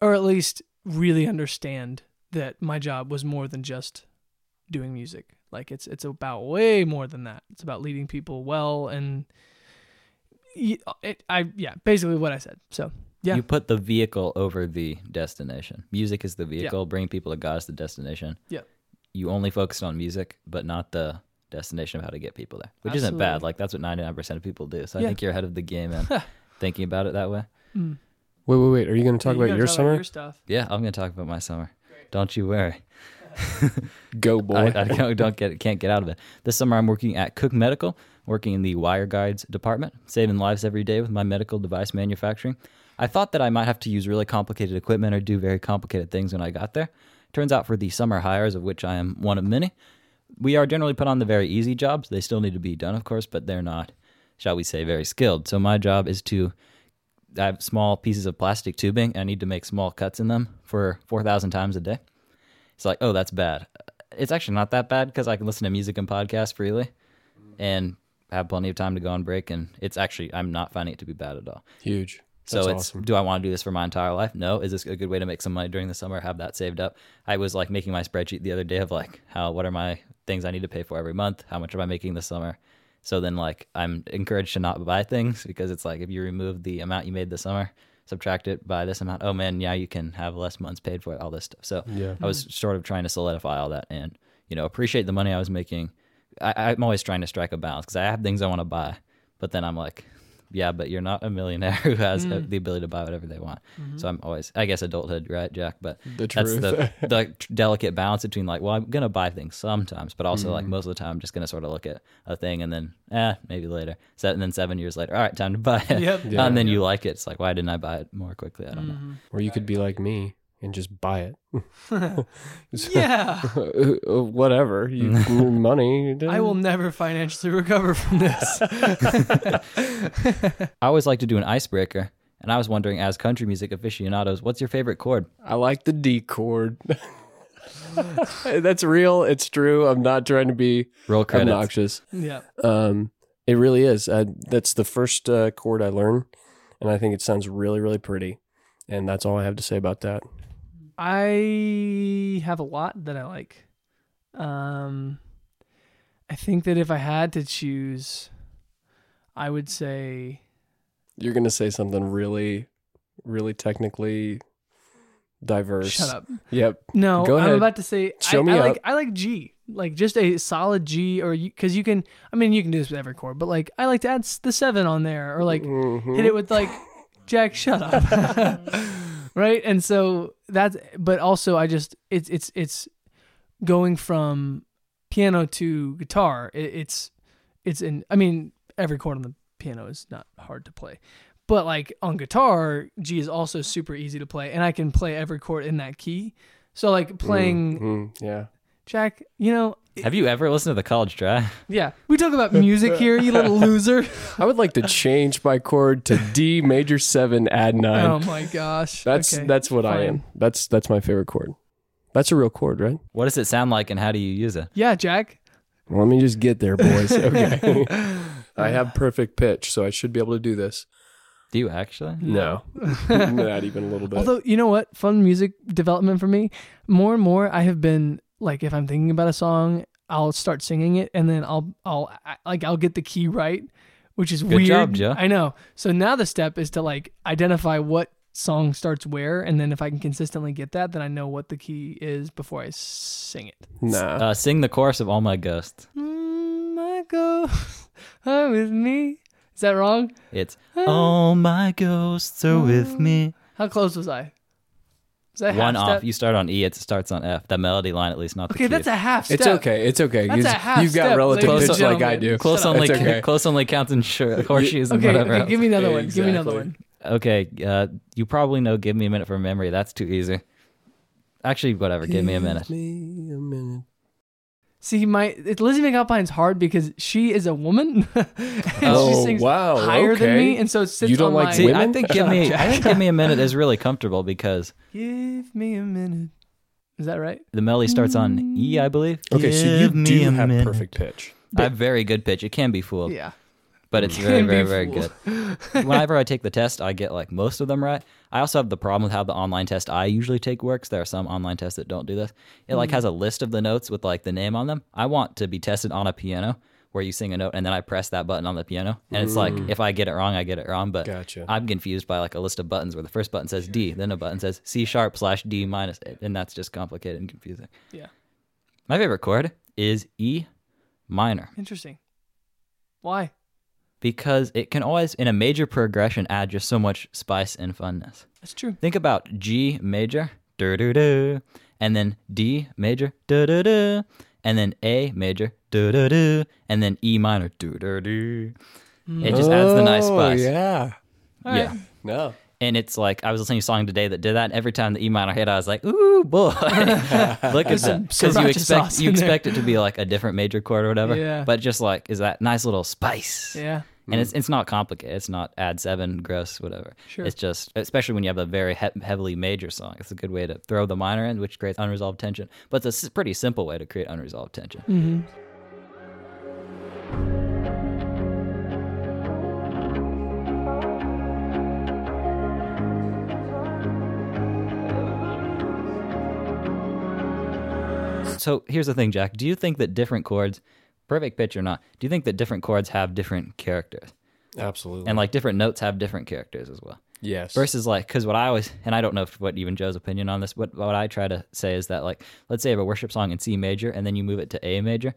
or at least really understand that my job was more than just doing music. Like it's it's about way more than that. It's about leading people well and it, I yeah, basically what I said. So, yeah. You put the vehicle over the destination. Music is the vehicle. Bring people to God is the destination. Yeah. You only focused on music, but not the destination of how to get people there, which isn't bad. Like that's what ninety nine percent of people do. So I think you're ahead of the game and thinking about it that way. Mm. Wait, wait, wait. Are you going to talk You about gotta your talk summer? your stuff. Yeah, I'm gonna talk about my summer. Don't you worry. Go, boy. I, I don't, don't get can't get out of it. This summer, I'm working at Cook Medical, working in the wire guides department, saving lives every day with my medical device manufacturing. I thought that I might have to use really complicated equipment or do very complicated things when I got there. Turns out, for the summer hires, of which I am one of many, we are generally put on the very easy jobs. They still need to be done, of course, but they're not, shall we say, very skilled. So my job is to I have small pieces of plastic tubing. I need to make small cuts in them for 4,000 times a day. It's like, oh, that's bad. It's actually not that bad because I can listen to music and podcasts freely and have plenty of time to go on break. And it's actually, I'm not finding it to be bad at all. Huge. So That's it's, awesome. do I want to do this for my entire life? No. Is this a good way to make some money during the summer? Have that saved up. I was like making my spreadsheet the other day of like, how, what are my things I need to pay for every month? How much am I making this summer? So then, like, I'm encouraged to not buy things because it's like if you remove the amount you made this summer, subtract it by this amount. Oh man, yeah, you can have less months paid for it, all this stuff. So Yeah. I was sort of trying to solidify all that and you know appreciate the money I was making. I, I'm always trying to strike a balance because I have things I want to buy, but then I'm like, yeah, but you're not a millionaire who has uh, the ability to buy whatever they want. So I'm always, I guess, adulthood, right, Jack? But The that's the the delicate balance between like, well, I'm gonna buy things sometimes, but also Mm-hmm. like most of the time, I'm just gonna sort of look at a thing and then, eh, maybe later. So, and then seven years later, all right, time to buy it. Yep. Yeah. And then you like it. It's like, why didn't I buy it more quickly? I don't know. Or you could be like me and just buy it. Yeah. Whatever. You money. I will never financially recover from this. I always like to do an icebreaker, and I was wondering, as country music aficionados, what's your favorite chord? I like the D chord. That's real. It's true. I'm not trying to be Roll credits. obnoxious. yeah. Um, it really is. Uh, that's the first uh, chord I learned, and I think it sounds really, really pretty. And that's all I have to say about that. I have a lot that I like. Um, I think that if I had to choose, I would say You're gonna say something really, really technically diverse. shut up. Yep. No, Go I'm about to say Show I, me I up. like I like G, like just a solid G, or because you, can. I mean, you can do this with every chord, but like I like to add the seven on there, or like Mhm. hit it with like Jack, shut up, right? And so that's, but also I just it's it's it's going from piano to guitar. It, it's it's in. I mean, every chord on the piano is not hard to play. But like on guitar, G is also super easy to play, and I can play every chord in that key. So like playing Mhm. Yeah. Jack, you know, Have you ever listened to the college try? yeah, we talk about music here, you little loser. I would like to change my chord to D major seven, add nine. Oh my gosh, that's Okay, that's what I fine. am. That's that's my favorite chord. That's a real chord, right? What does it sound like, and how do you use it? Yeah, Jack. Well, let me just get there, boys. Okay. I have perfect pitch, so I should be able to do this. Do you actually? No, not even a little bit. Although you know what, fun music development for me. More and more, I have been like, if I'm thinking about a song, I'll start singing it, and then I'll I'll like I'll get the key right, which is weird. job, Joe. I know. So now the step is to like identify what song starts where, and then if I can consistently get that, then I know what the key is before I sing it. nah. Uh, sing the chorus of "All My Ghosts." Mm, my ghosts are with me. Is that wrong? It's "All my ghosts are with me." How close was I? Is that a one half off. step? You start on E, it starts on F. The melody line, at least, not the Okay, that's a half step. It's okay. It's okay. That's You've, a half you've got step, relative ladies pitch like I do. Close Shut up. only, It's okay. close only counts in shirt, horseshoes and Okay, whatever okay, give me another Yeah, one. Give me another one. Okay, uh, you probably know "Give Me a Minute" from memory. That's too easy. Actually, whatever. Give me a minute. me a minute. See, my it, Lizzy McAlpine's hard because she is a woman. and she Oh, sings wow, higher than me, and so it sits You don't on like my. See, I Women? think "Give Me," I think "Give Me a Minute" is really comfortable because Give me a minute. Is that right? the melody starts on E, I believe. Okay, so you me do a have minute. perfect pitch. I have very good pitch. It can be fooled, Yeah. but it's Can very, be very, very fooled. good. Whenever I take the test, I get like most of them right. I also have the problem with how the online test I usually take works. There are some online tests that don't do this. It Hmm. like has a list of the notes with like the name on them. I want to be tested on a piano where you sing a note and then I press that button on the piano. And it's like if I get it wrong, I get it wrong. But Gotcha. I'm confused by like a list of buttons where the first button says D, then a button says C sharp slash D minus it, minus, and that's just complicated and confusing. Yeah. My favorite chord is E minor Interesting. Why? Because it can always, in a major progression, add just so much spice and funness. That's true. Think about G major, and then D major, and then A major, and then E minor. It just adds the nice Oh, spice. Yeah. All yeah. right. No. And it's like I was listening to a song today that did that. And every time the E minor hit, I was like, "Ooh, boy, look at that!" some Because you sriracha expect sauce you in there. expect it to be like a different major chord or whatever. Yeah. But just like is that nice little spice. Yeah. And it's it's not complicated. It's not add seven, gross, whatever. Sure. It's just especially when you have a very he- heavily major song. It's a good way to throw the minor in, which creates unresolved tension. But it's a s- pretty simple way to create unresolved tension. Mm-hmm. So here's the thing, Jack. Do you think that different chords, perfect pitch or not, do you think that different chords have different characters? Absolutely. And like different notes have different characters as well. yes. Versus like, because what I always, and I don't know if what even Joe's opinion on this, what what I try to say is that like, let's say you have a worship song in C major and then you move it to A major.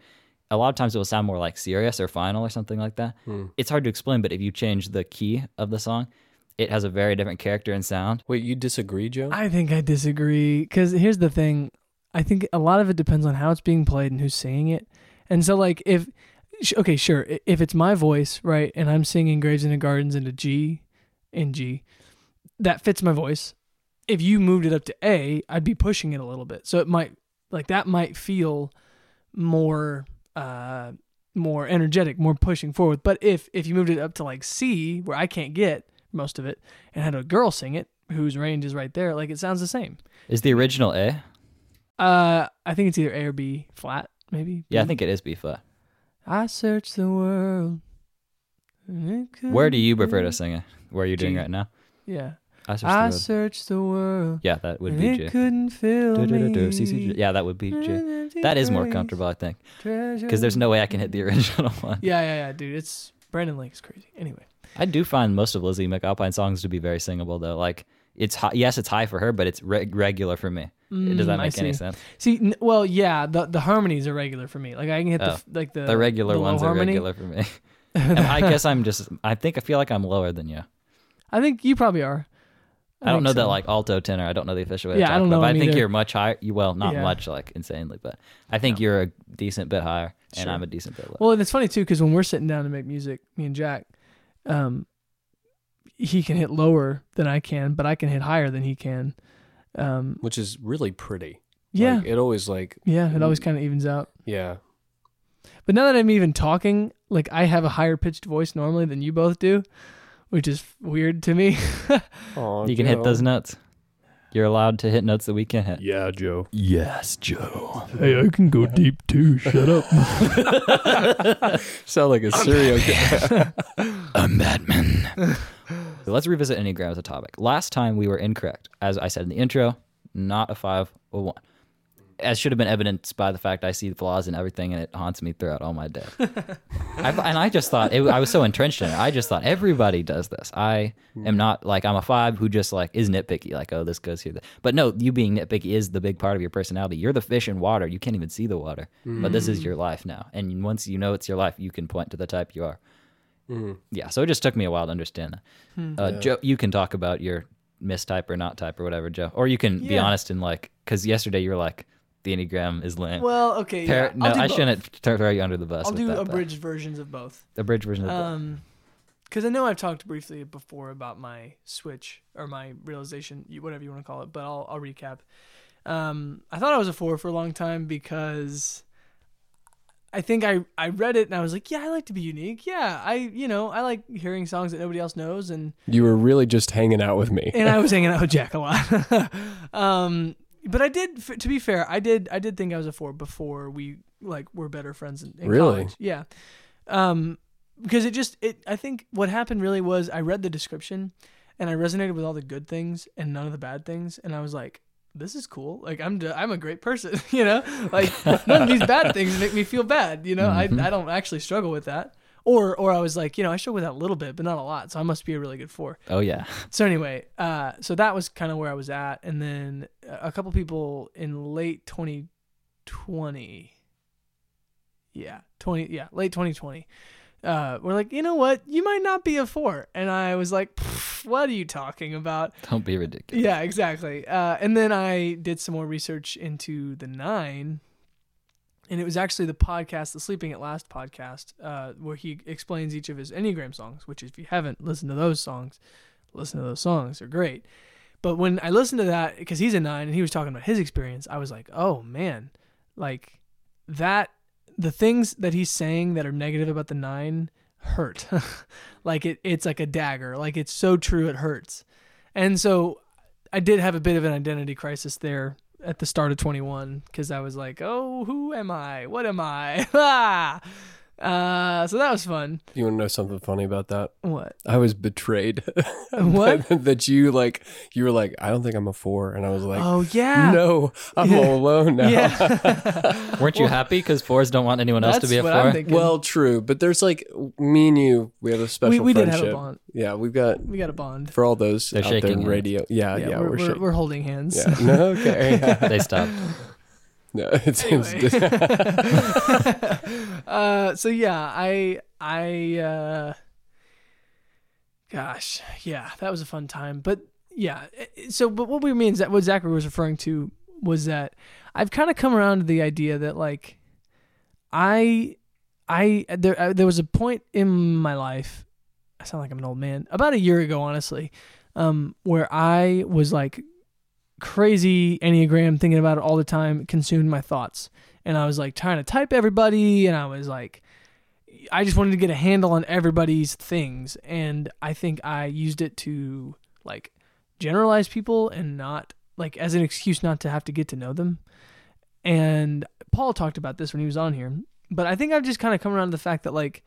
A lot of times it will sound more like serious or final or something like that. Hmm. It's hard to explain, but if you change the key of the song, it has a very different character and sound. Wait, you disagree, Joe? I think I disagree because here's the thing. I think a lot of it depends on how it's being played and who's singing it. And so, like, if okay, sure, if it's my voice, right, and I'm singing "Graves Into Gardens" into G, in G, that fits my voice. If you moved it up to A, I'd be pushing it a little bit, so it might like that might feel more uh more energetic, more pushing forward. But if if you moved it up to like C, where I can't get most of it, and had a girl sing it whose range is right there, like it sounds the same. Is the original A? Uh, I think it's either A or B flat, maybe. Yeah, I think it is B flat. I searched the world. Where do you prefer to sing it? Where are you doing right now? Yeah, I searched the I road. searched the world. Yeah, that would be it G. couldn't fill me. C, C, G. Yeah, that would be G. That is more comfortable, I think, because Because there's no way I can hit the original one. Yeah, yeah, yeah, dude. It's Brandon Lake is crazy. Anyway, I do find most of Lizzy McAlpine songs to be very singable, though. Like it's high, yes, it's high for her, but it's re- regular for me. Does that Mm, make any sense? See, n- well, yeah, the the harmonies are regular for me. Like I can hit the Oh. f- like the The regular the ones are harmony. regular for me. I guess I'm just. I think I feel like I'm lower than you. I think you probably are. I, don't think know that like alto tenor. I don't know the official way. Yeah, to I don't about know But I think either. you're much higher. You well, not Yeah. much like insanely, but I think you're a decent bit higher, and Sure. I'm a decent bit lower. Well, and it's funny too because when we're sitting down to make music, me and Jack, um, he can hit lower than I can, but I can hit higher than he can. Um, Which is really pretty. yeah, Like, it always like yeah, it always kind of evens out. yeah. But now that I'm even talking, like I have a higher pitched voice normally than you both do, which is weird to me. Aw, you can hit Joe. those notes. You're allowed to hit notes that we can't hit. Yeah, Joe. Yes, Joe. hey, I can go deep too. Shut up. Sound like a serial killer. I'm Batman. So let's revisit Enneagram as a topic. Last time we were incorrect. As I said in the intro, not a five or one. As should have been evidenced by the fact I see the flaws in everything and it haunts me throughout all my day. I, and I just thought, it, I was so entrenched in it. I just thought everybody does this. I am not like, I'm a five who just like is nitpicky, like, oh, this goes here. But no, you being nitpicky is the big part of your personality. You're the fish in water. You can't even see the water. But this is mm. your life now. And once you know it's your life, you can point to the type you are. Mm-hmm. Yeah, so it just took me a while to understand that. Uh, Joe, you can talk about your mistype or not type or whatever, Joe. Or you can be honest and like, because yesterday you were like, the Enneagram is lame. Well, okay. Par- yeah. no, I'll do I both. shouldn't throw you under the bus. I'll do that, but- abridged versions of both. abridged versions of the book. Um, because I know I've talked briefly before about my switch or my realization, whatever you want to call it, but I'll I'll recap. Um, I thought I was a four for a long time because I think I I read it and I was like, yeah, I like to be unique. Yeah, I you know I like hearing songs that nobody else knows and You were really just hanging out with me. and I was hanging out with Jack a lot. um, but I did, f- to be fair, I did, I did think I was a four before we like were better friends in, in Really? college. Yeah. Um, because it just, it, I think what happened really was I read the description and I resonated with all the good things and none of the bad things, and I was like, this is cool. Like I'm, I'm a great person, you know. Like none of these bad things make me feel bad, you know. Mhm. I, I don't actually struggle with that. Or, or I was like, you know, I struggle with that a little bit, but not a lot. So I must be a really good four. oh yeah, So anyway, uh, so that was kind of where I was at, and then a couple people in late 2020, yeah, 20, yeah, late 2020, uh, were like, you know what, you might not be a four, and I was like, what are you talking about? don't be ridiculous. Yeah, exactly. Uh, and then I did some more research into the nine, and it was actually the podcast, the Sleeping at Last podcast, uh, where he explains each of his Enneagram songs. Which, if you haven't listened to those songs, listen to those songs; they're great. But when I listened to that, because he's a nine and he was talking about his experience, I was like, oh man, like that. The things that he's saying that are negative about the nine hurt. like it, it's like a dagger. Like it's so true, it hurts. And so I did have a bit of an identity crisis there at the start of 21 because I was like, oh, who am I? What am I? Ah! Uh, so that was fun. You want to know something funny about that? What? I was betrayed. What? that you like? You were like, I don't think I'm a four, and I was like, oh, yeah. No, I'm Yeah. all alone now. Yeah. Weren't you happy because fours don't want anyone else to be a four? Well, true, but there's like me and you. We have a special we, we did have a bond. Yeah, we've got We got a bond. for all those They're out there shaking in hands. radio. Yeah, yeah, yeah, we're, we're, we're, we're holding hands. Yeah, no, okay. Yeah. they stopped. no, it's, Anyway. it's uh, so yeah, I I uh, gosh, yeah, that was a fun time. But yeah, so but what we mean is that what Zachary was referring to was that I've kind of come around to the idea that like I I there uh, there was a point in my life. I sound like I'm an old man. About a year ago, honestly, um, where I was like crazy enneagram, thinking about it all the time, consumed my thoughts and I was like trying to type everybody, and I was like, I just wanted to get a handle on everybody's things, and I think I used it to like generalize people and not like as an excuse not to have to get to know them. And Paul talked about this when he was on here, but I think I've just kind of come around to the fact that like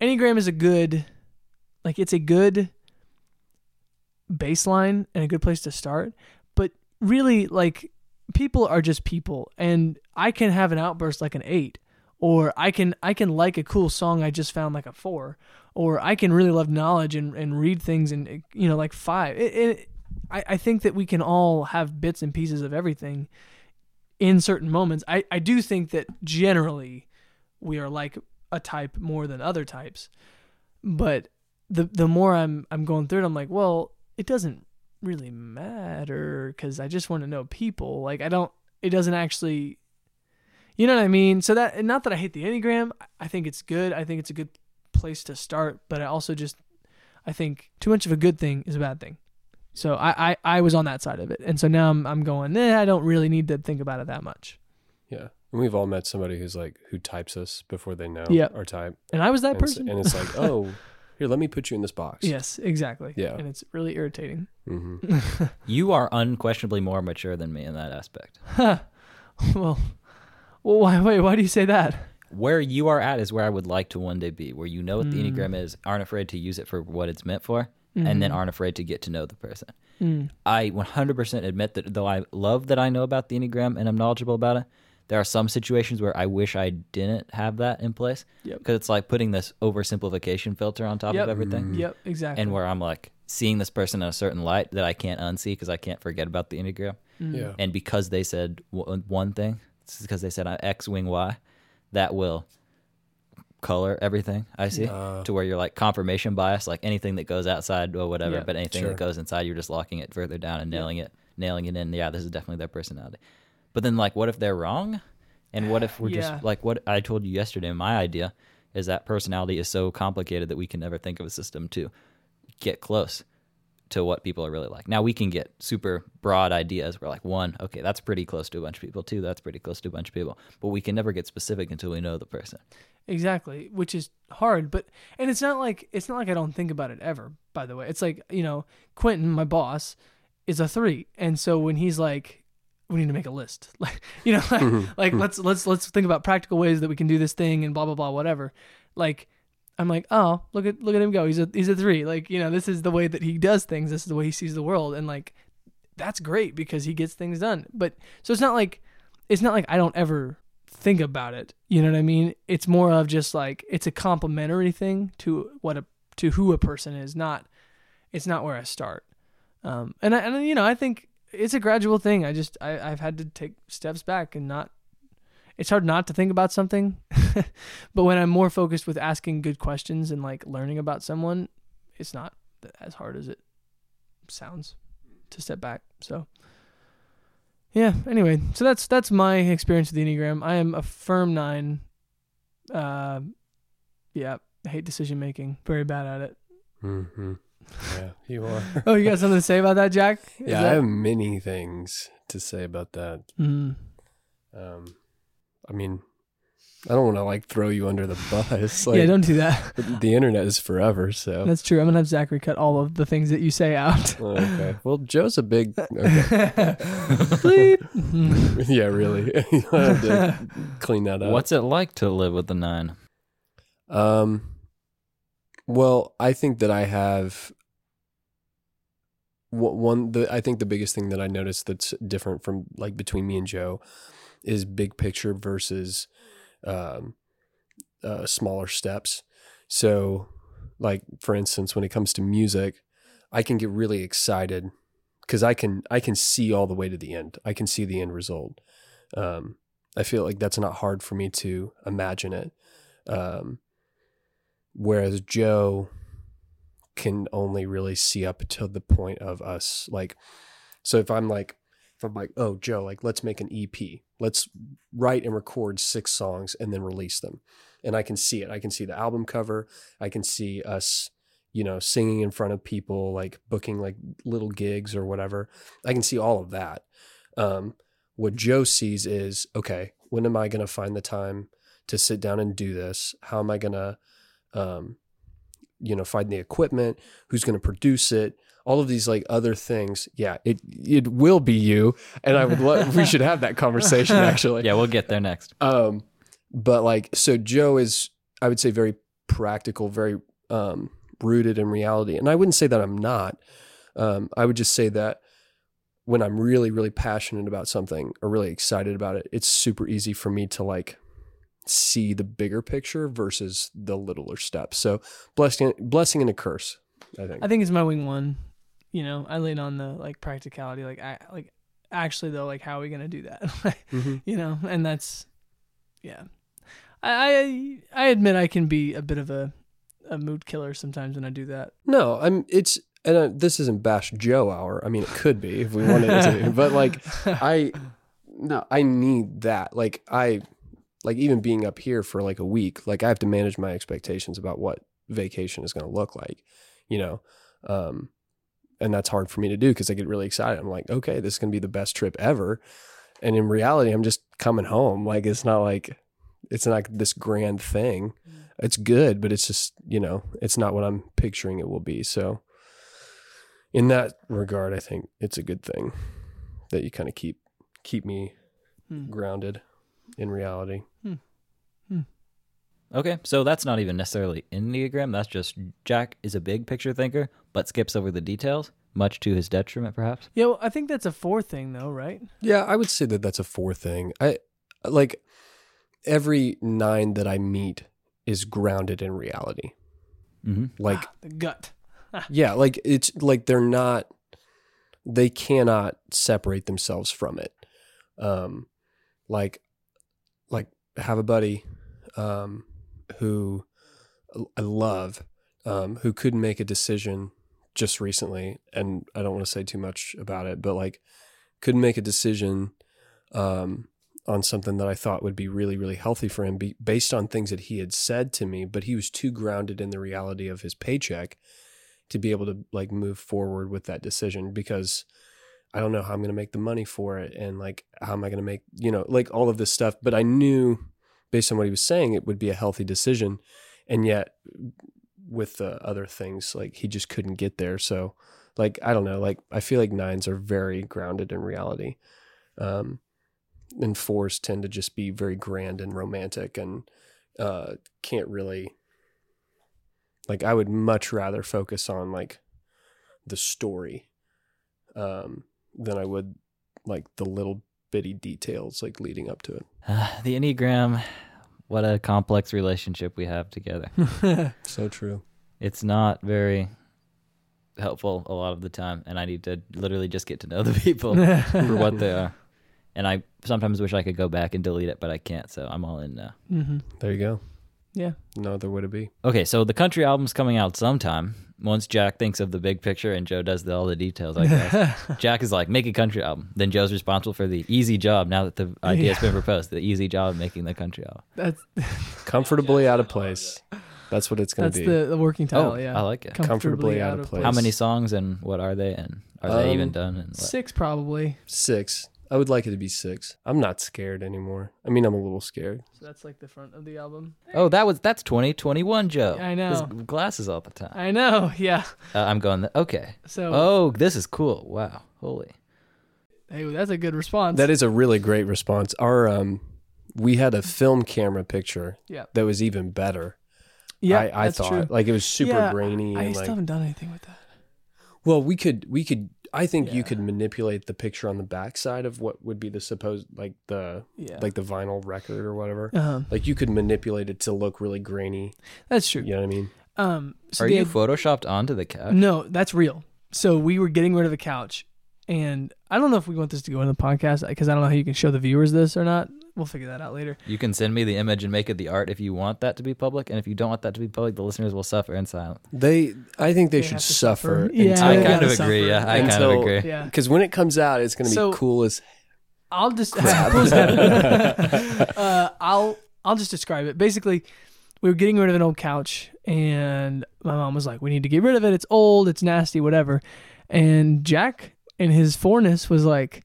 Enneagram is a good, like it's a good baseline and a good place to start, really like people are just people and I can have an outburst like an 8 or I can I can like a cool song I just found like a 4 or I can really love knowledge and, and read things and you know like 5 it, it, I, I think that we can all have bits and pieces of everything in certain moments. I, I do think that generally we are like a type more than other types but the the more I'm I'm going through it I'm like well it doesn't really matter because I just want to know people. Like I don't. It doesn't actually. You know what I mean? So that not that I hate the enneagram. I think it's good. I think it's a good place to start. But I also just I think too much of a good thing is a bad thing. So I I, I was on that side of it, and so now I'm I'm going. Eh, I don't really need to think about it that much. yeah. And we've all met somebody who's like who types us before they know Yeah. our type, And I was that and, it's, person. and it's like, oh, here, let me put you in this box. yes, exactly. Yeah. And it's really irritating. hmm You are unquestionably more mature than me in that aspect. well, well, why? Wait, why do you say that? Where you are at is where I would like to one day be, where you know what the Mm. Enneagram is, aren't afraid to use it for what it's meant for, and then Mhm. aren't afraid to get to know the person. Mm. I 100% admit that though I love that I know about the Enneagram and I'm knowledgeable about it, there are some situations where I wish I didn't have that in place. Yep. Because it's like putting this oversimplification filter on top Yep. of everything. Yep, exactly. And where I'm like seeing this person in a certain light that I can't unsee because I can't forget about the Enneagram. Mm. Yeah. And because they said w- one thing, it's because they said uh, X wing Y, that will color everything I see Uh, to where you're like confirmation bias, like anything that goes outside or whatever, Yeah, but anything sure. that goes inside, you're just locking it further down and nailing it, nailing it in. Yeah, this is definitely their personality. But then, like, what if they're wrong? And what if we're Yeah. just like what I told you yesterday? My idea is that personality is so complicated that we can never think of a system to get close to what people are really like. Now we can get super broad ideas. We're like one, okay, that's pretty close to a bunch of people. Two, that's pretty close to a bunch of people. But we can never get specific until we know the person. Exactly, which is hard, but and it's not like it's not like I don't think about it ever. By the way, it's like you know Quentin, my boss, is a three, and so when he's like, we need to make a list, like you know, like, like let's let's let's think about practical ways that we can do this thing and blah blah blah whatever. Like I'm like, oh look at look at him go, he's a he's a three. Like you know, this is the way that he does things. This is the way he sees the world, and like that's great because he gets things done. But so it's not like it's not like I don't ever think about it. You know what I mean? It's more of just like it's a complementary thing to what a to who a person is, not it's not where I start. Um, and I, and you know I think it's a gradual thing. I just I, I've had to take steps back and not. It's hard not to think about something, but when I'm more focused with asking good questions and like learning about someone, it's not as hard as it sounds to step back. So yeah. Anyway, so that's that's my experience with the enneagram. I am a firm nine. Uh, yeah, hate decision making. Very bad at it. mhm. Yeah, you are. Oh, you got something to say about that, Jack? Is yeah, I have many things to say about that. Mm. Um, I mean, I don't want to like throw you under the bus. Like, yeah, don't do that. the internet is forever. So That's true. I'm gonna have Zachary cut all of the things that you say out. okay. Well, Joe's a big. Okay. Yeah, really. you have to clean that up. What's it like to live with the nine? Um, well, I think that I have one. The I think the biggest thing that I noticed that's different from like between me and Joe is big picture versus um, uh, smaller steps. So, like for instance, when it comes to music, I can get really excited because I can I can see all the way to the end. I can see the end result. Um, I feel like that's not hard for me to imagine it. Um, whereas Joe can only really see up to the point of us like so if I'm like if I'm like oh Joe like let's make an EP let's write and record six songs and then release them. And I can see it. I can see the album cover. I can see us you know singing in front of people like booking like little gigs or whatever. I can see all of that. Um what Joe sees is okay when am I going to find the time to sit down and do this? How am I going to um, you know, find the equipment, who's going to produce it, all of these like other things. Yeah, it it will be you, and I would love we should have that conversation actually. Yeah, we'll get there next. Um, but like, so Joe is, I would say, very practical, very um, rooted in reality, and I wouldn't say that I'm not. Um, I would just say that when I'm really, really passionate about something or really excited about it, it's super easy for me to like see the bigger picture versus the littler steps. So blessing, blessing and a curse. I think. I think it's my wing one. You know, I lean on the like practicality. Like, I like actually though, like how are we gonna do that? Mhm. you know, and that's yeah. I, I I admit I can be a bit of a a mood killer sometimes when I do that. No, I'm. It's and uh, this isn't bash Joe hour. I mean, it could be if we wanted to, but like I no, I need that. Like I like even being up here for like a week, like I have to manage my expectations about what vacation is going to look like, you know. Um and that's hard for me to do because I get really excited. I'm like, okay, this is going to be the best trip ever. And in reality, I'm just coming home. Like it's not like it's not this grand thing. It's good, but it's just, you know, it's not what I'm picturing it will be. So in that regard, I think it's a good thing that you kind of keep keep me Hmm. grounded in reality. Okay, so that's not even necessarily Enneagram. That's just Jack is a big picture thinker, but skips over the details, much to his detriment, perhaps. Yeah, well, I think that's a four thing though, right? Yeah, I would say that that's a four thing. I like every nine that I meet is grounded in reality. Mm-hmm. Like Ah, the gut. yeah, like it's like they're not they cannot separate themselves from it. Um like like have a buddy um who I love, um, who couldn't make a decision just recently, and I don't want to say too much about it, but like couldn't make a decision um, on something that I thought would be really, really healthy for him, be, based on things that he had said to me. But he was too grounded in the reality of his paycheck to be able to like move forward with that decision because I don't know how I'm going to make the money for it and like how am I going to make, you know, like all of this stuff, but I knew based on what he was saying it would be a healthy decision and yet with the other things like he just couldn't get there. So like I don't know, like I feel like nines are very grounded in reality. Um and fours tend to just be very grand and romantic and uh can't really like I would much rather focus on like the story um than I would like the little bitty details like leading up to it. the Enneagram, what a complex relationship we have together. So true. it's not very helpful a lot of the time, and I need to literally just get to know the people for what they are. And I sometimes wish I could go back and delete it, but I can't, so I'm all in now. hmm There you go. Yeah. No other way to be. Okay, so the country album's coming out sometime. Once Jack thinks of the big picture and Joe does the, all the details, I guess. Jack is like, make a country album. Then Joe's responsible for the easy job now that the idea's been proposed, the easy job of making the country album. That's Comfortably out of place. That's what it's going to be. the, the working title. oh, yeah. I like it. Comfortably out of place. How many songs and what are they and are they even Um, done? And what? Six probably. Six. I would like it to be six. I'm not scared anymore. I mean, I'm a little scared. So that's like the front of the album. Oh, that was that's 2021 Joe. I know. His glasses all the time. I know. Yeah. Uh, I'm going. The, okay. So Oh, this is cool. Wow. Holy. hey, that's a good response. That is a really great response. Our um, we had a film camera picture Yeah. that was even better. yeah, I, I that's thought true. like it was super Yeah, grainy I and still like. haven't done anything with that. Well, we could we could. I think you could manipulate the picture on the backside of what would be the supposed like the Yeah. like the vinyl record or whatever. um, Like you could manipulate it to look really grainy. that's true. You know what I mean? Um, so Are the you id- photoshopped onto the couch? No, that's real. So we were getting rid of the couch, and I don't know if we want this to go in the podcast because I don't know how you can show the viewers this or not. We'll figure that out later. You can send me the image and make it the art if you want that to be public, and if you don't want that to be public, the listeners will suffer in silence. They, I think they, They should have to suffer. suffer. Yeah, until- I they kind gotta of agree. suffer Yeah, I kind of until- agree. Yeah, Because when it comes out, it's going to be So- cool as. I'll just Crap. uh, I'll I'll just describe it. Basically, we were getting rid of an old couch, and my mom was like, "We need to get rid of it. It's old. It's nasty. Whatever." And Jack, in his foreness, was like,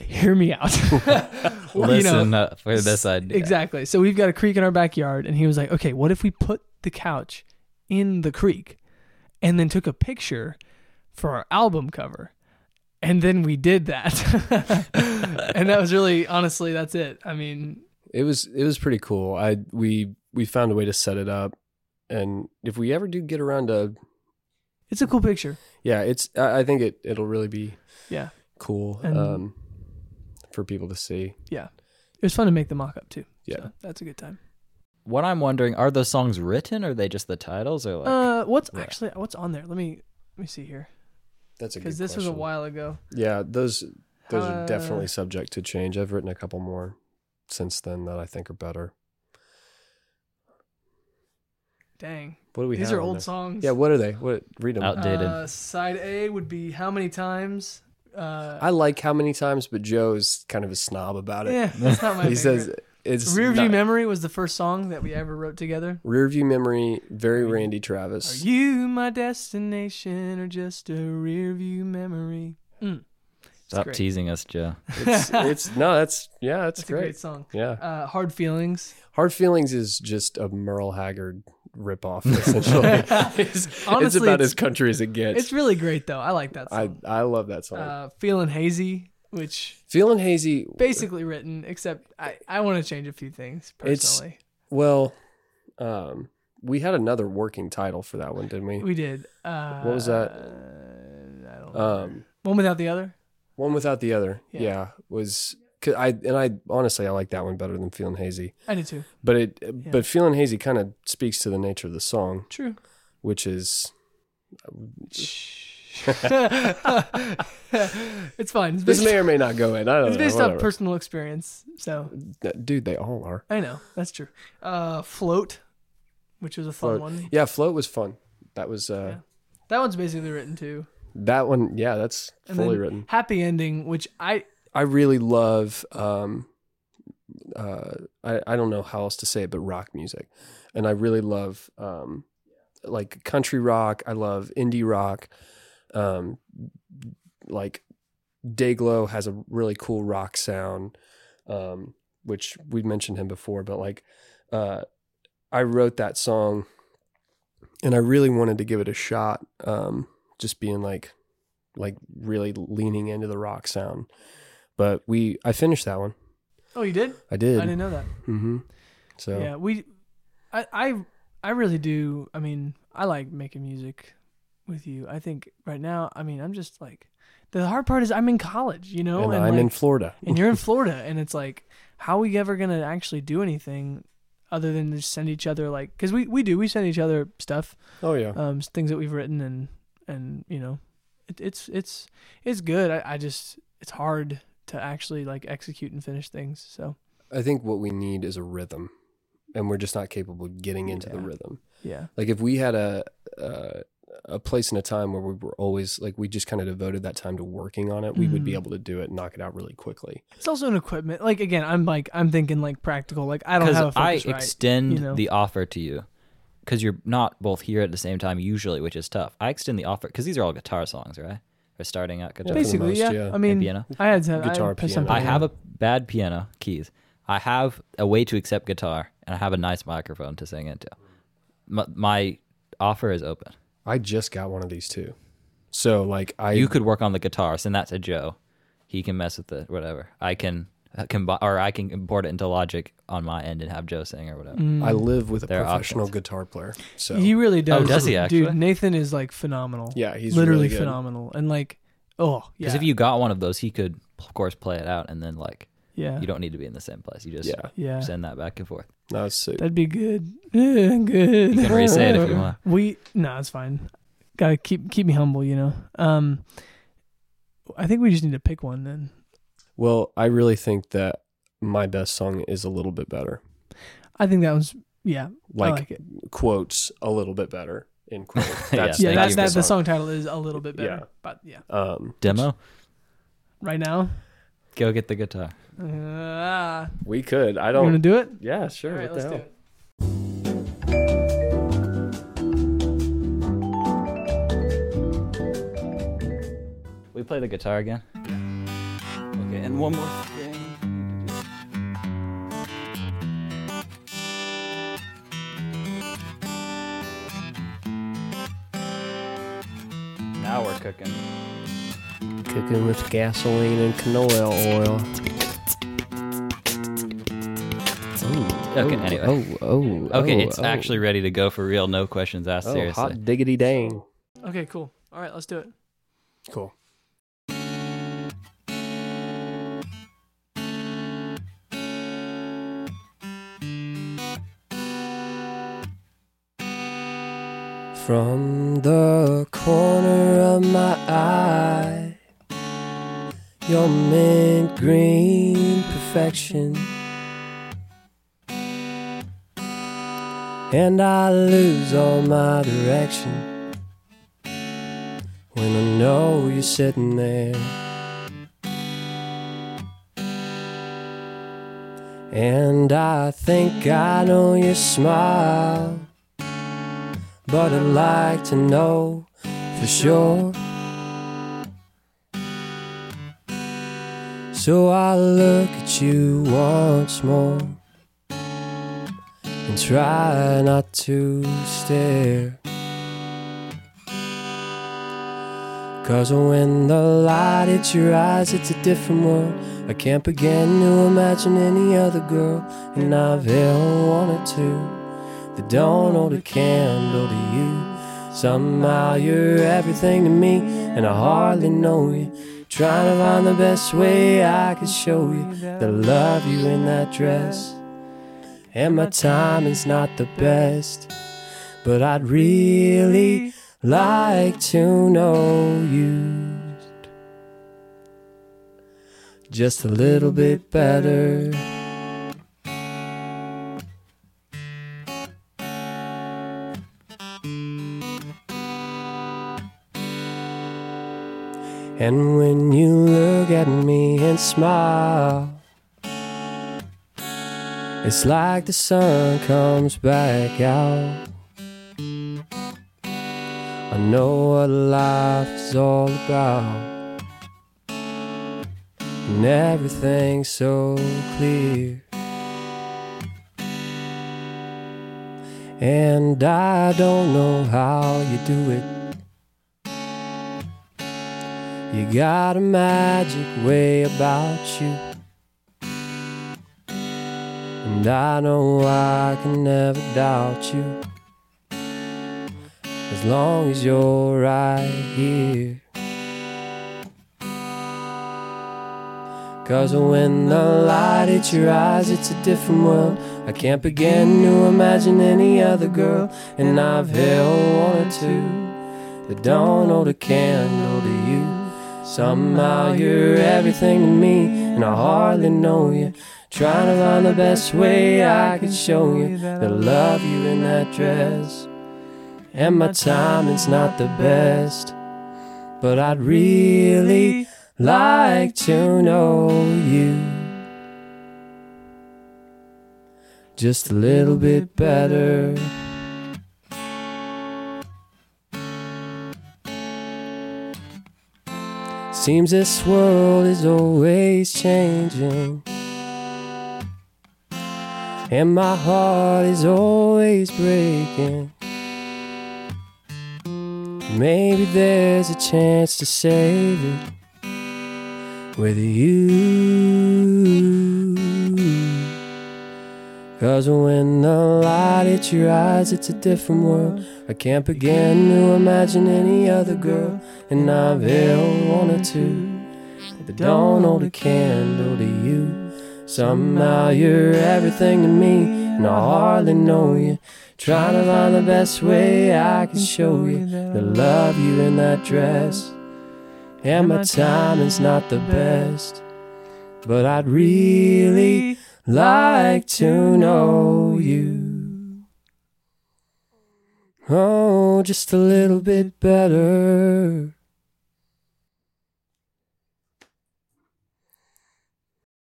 "Hear me out." You know, Listen up for this idea. Exactly. So we've got a creek in our backyard, and he was like, "Okay, what if we put the couch in the creek, and then took a picture for our album cover?" And then we did that, and that was really, honestly, that's it. I mean, It was it was pretty cool. I we we found a way to set it up, and if we ever do get around to, it's a cool picture. Yeah, it's I I think it it'll really be Yeah, cool And- um, for people to see. Yeah. It was fun to make the mock-up too. Yeah. so that's a good time. What I'm wondering, are those songs written or are they just the titles or like Uh, what's yeah. actually what's on there? Let me let me see here That's a good because this was a question. while ago. Yeah, those those Uh, are definitely subject to change. I've written a couple more since then that I think are better. Dang, What do we these have are old there? songs. Yeah, what are they? What read them? Out- Outdated. Uh, side A would be how many times? Uh, I like how many times, but Joe's kind of a snob about it. yeah, that's not my he favorite. says it's Rear View not- Memory was the first song that we ever wrote together. Rear View Memory, very Are you- Randy Are you my destination or just a rear view memory? Mm. stop great. teasing us, Joe? It's, it's no, that's yeah, that's, That's a great. great song. Yeah, Uh, Hard Feelings. Hard Feelings is just a Merle Haggard ripoff. Essentially, it's, it's about it's- as country as it gets. It's really great though. I like that song. I I love that song. uh, Feeling Hazy, which Feeling hazy. basically written, except I, I want to change a few things It's- personally. Well, um, we had another working title for that one, didn't we? we did. Uh, What was that? I don't know. Um, One without the other. one without the other. Yeah. Yeah, was 'cause I and I honestly I like that one better than Feeling Hazy. I did too. But it but Feeling Hazy kind of speaks to the nature of the song, True. which is it's fine. It's This may or may not go in. I don't it's know. It's based on personal experience. So Dude, they all are. I know that's true. Uh, float, which was a fun Float. one. Yeah, float was fun. That was uh Yeah. That one's basically written too. that one. Yeah, that's And fully written. Happy ending, which I I really love. um uh I I don't know how else to say it, but rock music, and I really love um like country rock. I love indie rock. Um, like Dayglow has a really cool rock sound, um, which we mentioned him before. But like, uh, I wrote that song, and I really wanted to give it a shot. Um, just being like, like really leaning into the rock sound. But we, I finished that one. oh you did I did. I didn't know that. Mm-hmm. So Yeah, we, I, I, I really do. I mean, I like making music with you. I think right now, I mean, I'm just like, the hard part is I'm in college, you know, and, I'm in Florida. and you're in Florida, and it's like, how are we ever gonna actually do anything other than just send each other like, because we we do we send each other stuff, oh yeah. um, things that we've written and and you know, it, it's it's it's good. I, I just it's hard to actually like execute and finish things. So I think what we need is a rhythm, and we're just not capable of getting into the rhythm. yeah, Like if we had a uh, a place and a time where we were always like we just kind of devoted that time to working on it, we would be Mhm. able to do it and knock it out really quickly. it's also an equipment. Like again, I'm like I'm thinking like practical. Like I don't have a Because I focus right. extend you know? the offer to you, because you're not both here at the same time usually, which is tough. I extend the offer because these are all guitar songs, right? Or starting out guitar. for Basically, most, yeah. yeah. I mean, piano. I had to, Guitar, I had some piano. I have a bad piano keys. I have a way to accept guitar, and I have a nice microphone to sing into. My, my offer is open. I just got one of these too, so like I you could work on the guitar, send that to Joe. He can mess with it, whatever. I can combine, or I can import it into Logic on my end and have Joe sing or whatever. Mm. I live with a There are professional options. guitar player. So He really does. Oh, does he actually? Dude. Nathan is like phenomenal. yeah, he's literally really good. phenomenal. And like, oh, yeah. Because if you got one of those, he could, of course, play it out, and then like yeah, you don't need to be in the same place. You just Yeah, yeah, send that back and forth. no, it's sick. that'd be good. Yeah, good. You can re-say it if you want. We no, it's fine. Gotta keep keep me humble, you know. Um, I think we just need to pick one then. Well, I really think that my best song is a little bit better. I think that was yeah. Like, I like it. quotes a little bit better in quotes. Yeah, That's, Yeah, thank that, you that the song title is a little bit better. Yeah. But yeah, Um, Demo, right now, go get the guitar. uh, we could. I don't. you want to don't. it? yeah, sure. All right, what the let's hell? do it. We play the guitar again. Okay, and one more thing. Now we're cooking. Cooking with gasoline and canola oil. Oh, Okay, oh, anyway. Oh, oh. Okay, oh, it's oh. actually ready to go for real. No questions asked. Oh, seriously. hot diggity dang. Okay, cool. All right, let's do it. Cool. From the corner of my eye, your mint green perfection. And I lose all my direction when I know you're sitting there. And I think I know your smile, but I'd like to know for sure. So I look at you once more and try not to stare. Cause when the light hits your eyes, it's a different world. I can't begin to imagine any other girl, and I've one or two that don't hold a candle to you. Somehow you're everything to me, and I hardly know you. Trying to find the best way I could show you that I love you in that dress. And my time is not the best, but I'd really like to know you just a little bit better. And when you look at me and smile, it's like the sun comes back out. I know what life is all about, and everything's so clear. And I don't know how you do it. You got a magic way about you. And I know I can never doubt you. As long as you're right here. Cause when the light hits your eyes, it's a different world. I can't begin to imagine any other girl. And I've held one or two that don't hold a candle to. Somehow you're everything to me, and I hardly know you. Trying to find the best way I could show you that I love you in that dress. And my timing's not the best, but I'd really like to know you just a little bit better. Seems this world is always changing. And my heart is always breaking. Maybe there's a chance to save it with you. Cause when the light hits your eyes, it's a different world. I can't begin to imagine any other girl. And I've held one or two don't hold a candle to you. Somehow you're everything to me, and I hardly know you. Trying to find the best way I can show you that I love you in that dress. And my time is not the best, but I'd really like to know you. Oh, just a little bit better.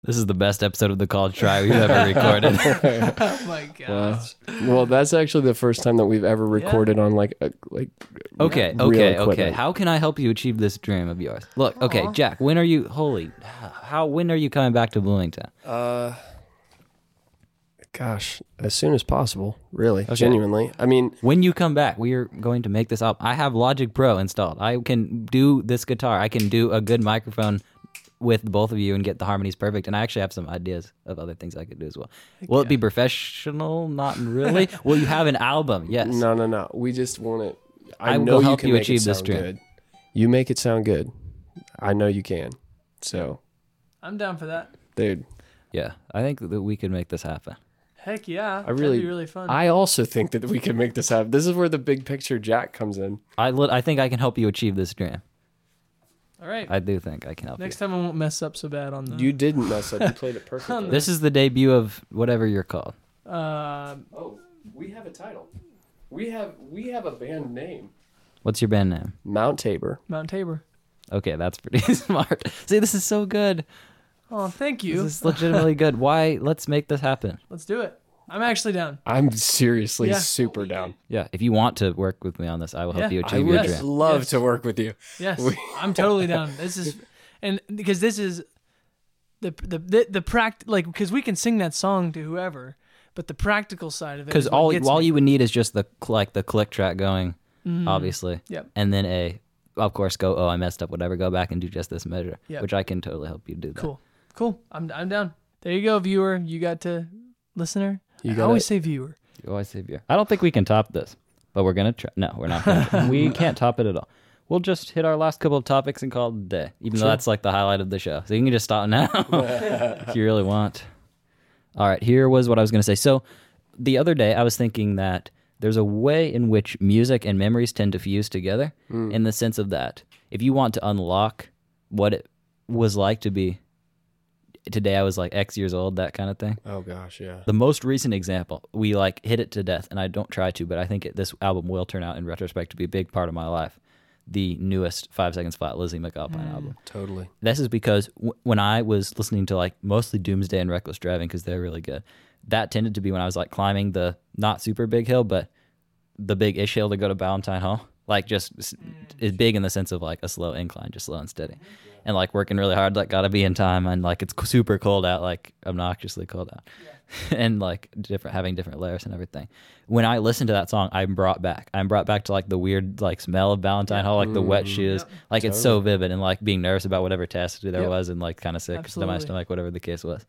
This is the best episode of the College Try we've ever recorded. oh my gosh. well, that's actually the first time that we've ever recorded on like a, like Okay, real okay, okay. How can I help you achieve this dream of yours? Look, okay, Jack, when are you holy how when are you coming back to Bloomington? Uh, gosh, as soon as possible. Really, Okay. genuinely. I mean, When you come back, we are going to make this up. I have Logic Pro installed. I can do this guitar. I can do a good microphone with both of you and get the harmonies perfect. And I actually have some ideas of other things I could do as well. Will it be professional? Not really. Will you have an album? Yes. no, no, no. We just want it. I, I will know you help can you make achieve it this dream. good. You make it sound good. I know you can. So, I'm down for that. dude, Yeah, I think that we could make this happen. Heck yeah. I really, That'd be really fun. I also think that we can make this happen. This is where the big picture Jack comes in. I lit- I think I can help you achieve this dream. All right. I do think I can help you. Next time I won't mess up so bad on the. You didn't mess up. You played it perfectly. This is the debut of whatever you're called. Uh, oh, we have a title. We have we have a band name. What's your band name? Mount Tabor. Mount Tabor. Okay, that's pretty smart. See, this is so good. Oh, thank you. This is legitimately good. Why? Let's make this happen. Let's do it. I'm actually down. I'm seriously Yeah. super down. Yeah, if you want to work with me on this, I will help Yeah. you I achieve your would Yes. dream. love Yes. to work with you. Yes, We- I'm totally down. This is, and because this is the the the, the pract like because we can sing that song to whoever, but the practical side of it. Because is what all gets all me. you would need is just the cl- like the click track going, Mhm. obviously, Yep. and then a, of course, go. Oh, I messed up. Whatever. Go back and do just this measure, Yep. which I can totally help you do. That. Cool. Cool. I'm I'm down. There you go, viewer. You got to listener. You I always it. say viewer. You always say beer. I don't think we can top this, but we're gonna try. No, we're not. Gonna we can't top it at all. We'll just hit our last couple of topics and call it a day, even though that's like the highlight of the show. So you can just stop now if you really want. All right, here was what I was gonna say. So the other day, I was thinking that there's a way in which music and memories tend to fuse together Mm. in the sense of that if you want to unlock what it was like to be today I was like X years old, that kind of thing. Oh gosh, yeah. The most recent example, we like hit it to death, and I don't try to, but I think it, this album will turn out in retrospect to be a big part of my life. The newest Five Seconds Flat Lizzy McAlpine mm. album. Totally. This is because w- when I was listening to like mostly Doomsday and Reckless Driving because they're really good, that tended to be when I was like climbing the not super big hill, but the big ish hill to go to Valentine Hall. Like just s- mm. is big in the sense of like a slow incline, just slow and steady, mm-hmm. And like working really hard. Like gotta be in time, and like it's super cold out, like obnoxiously cold out, and like different having different layers and everything. When I listen to that song, I'm brought back. I'm brought back to like the weird like smell of Valentine Hall, like the wet mm. shoes. Like it's so vivid, and like being nervous about whatever test there Yep. was, and like kind of sick to my stomach, whatever the case was.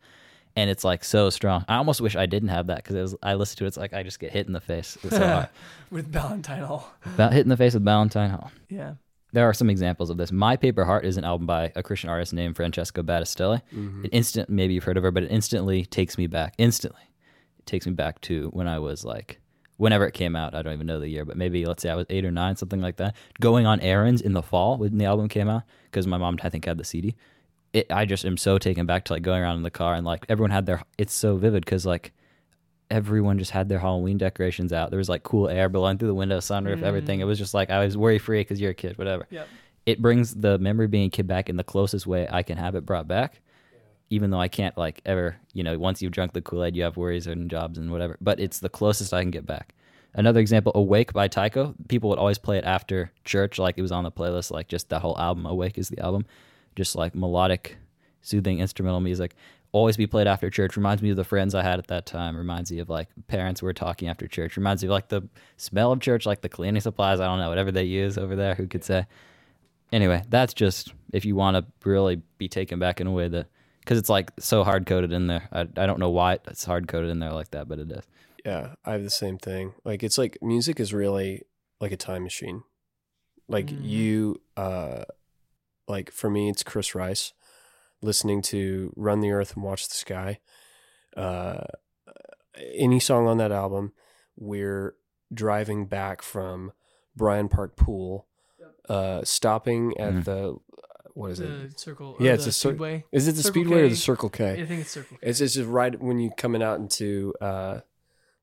And it's like so strong. I almost wish I didn't have that because it was. I listen to it. It's like I just get hit in the face. It's so hard. with Valentine Hall. About hit in the face with Valentine Hall. Yeah. There are some examples of this. My Paper Heart is an album by a Christian artist named Francesca Battistelli. Mm-hmm. It instant, maybe you've heard of her, but it instantly takes me back. Instantly, it takes me back to when I was like, whenever it came out. I don't even know the year, but maybe let's say I was eight or nine, something like that. Going on errands in the fall when the album came out because my mom I think had the CD. It, I just am so taken back to like going around in the car and like everyone had their. It's so vivid because like everyone just had their Halloween decorations out. There was like cool air blowing through the window, sunroof, mm. everything. It was just like I was worry free because you're a kid, whatever. Yep. It brings the memory of being a kid back in the closest way I can have it brought back. Even though I can't like ever, you know, once you've drunk the Kool Aid, you have worries and jobs and whatever. But it's the closest I can get back. Another example, Awake by Tycho. People would always play it after church, like it was on the playlist. Like just the whole album, Awake is the album, just like melodic, soothing instrumental music. Always be played after church. Reminds me of the friends I had at that time. Reminds me of like parents were talking after church. Reminds me of like the smell of church, like the cleaning supplies. I don't know, whatever they use over there. Who could say? Anyway, that's just if you want to really be taken back in a way that because it's like so hard coded in there. I, I don't know why it's hard coded in there like that, but it is. Yeah, I have the same thing. Like it's like music is really like a time machine. Like Mhm. you uh like for me it's Chris Rice listening to Run the Earth and Watch the Sky. Uh any song on that album we're driving back from Bryan Park Pool uh stopping at Mm. the what is it? Circle. Yeah, or it's the a cir- Speedway. Is it the Circle Speedway or the Circle K? I think it's Circle K. It's it's just right when you coming out into uh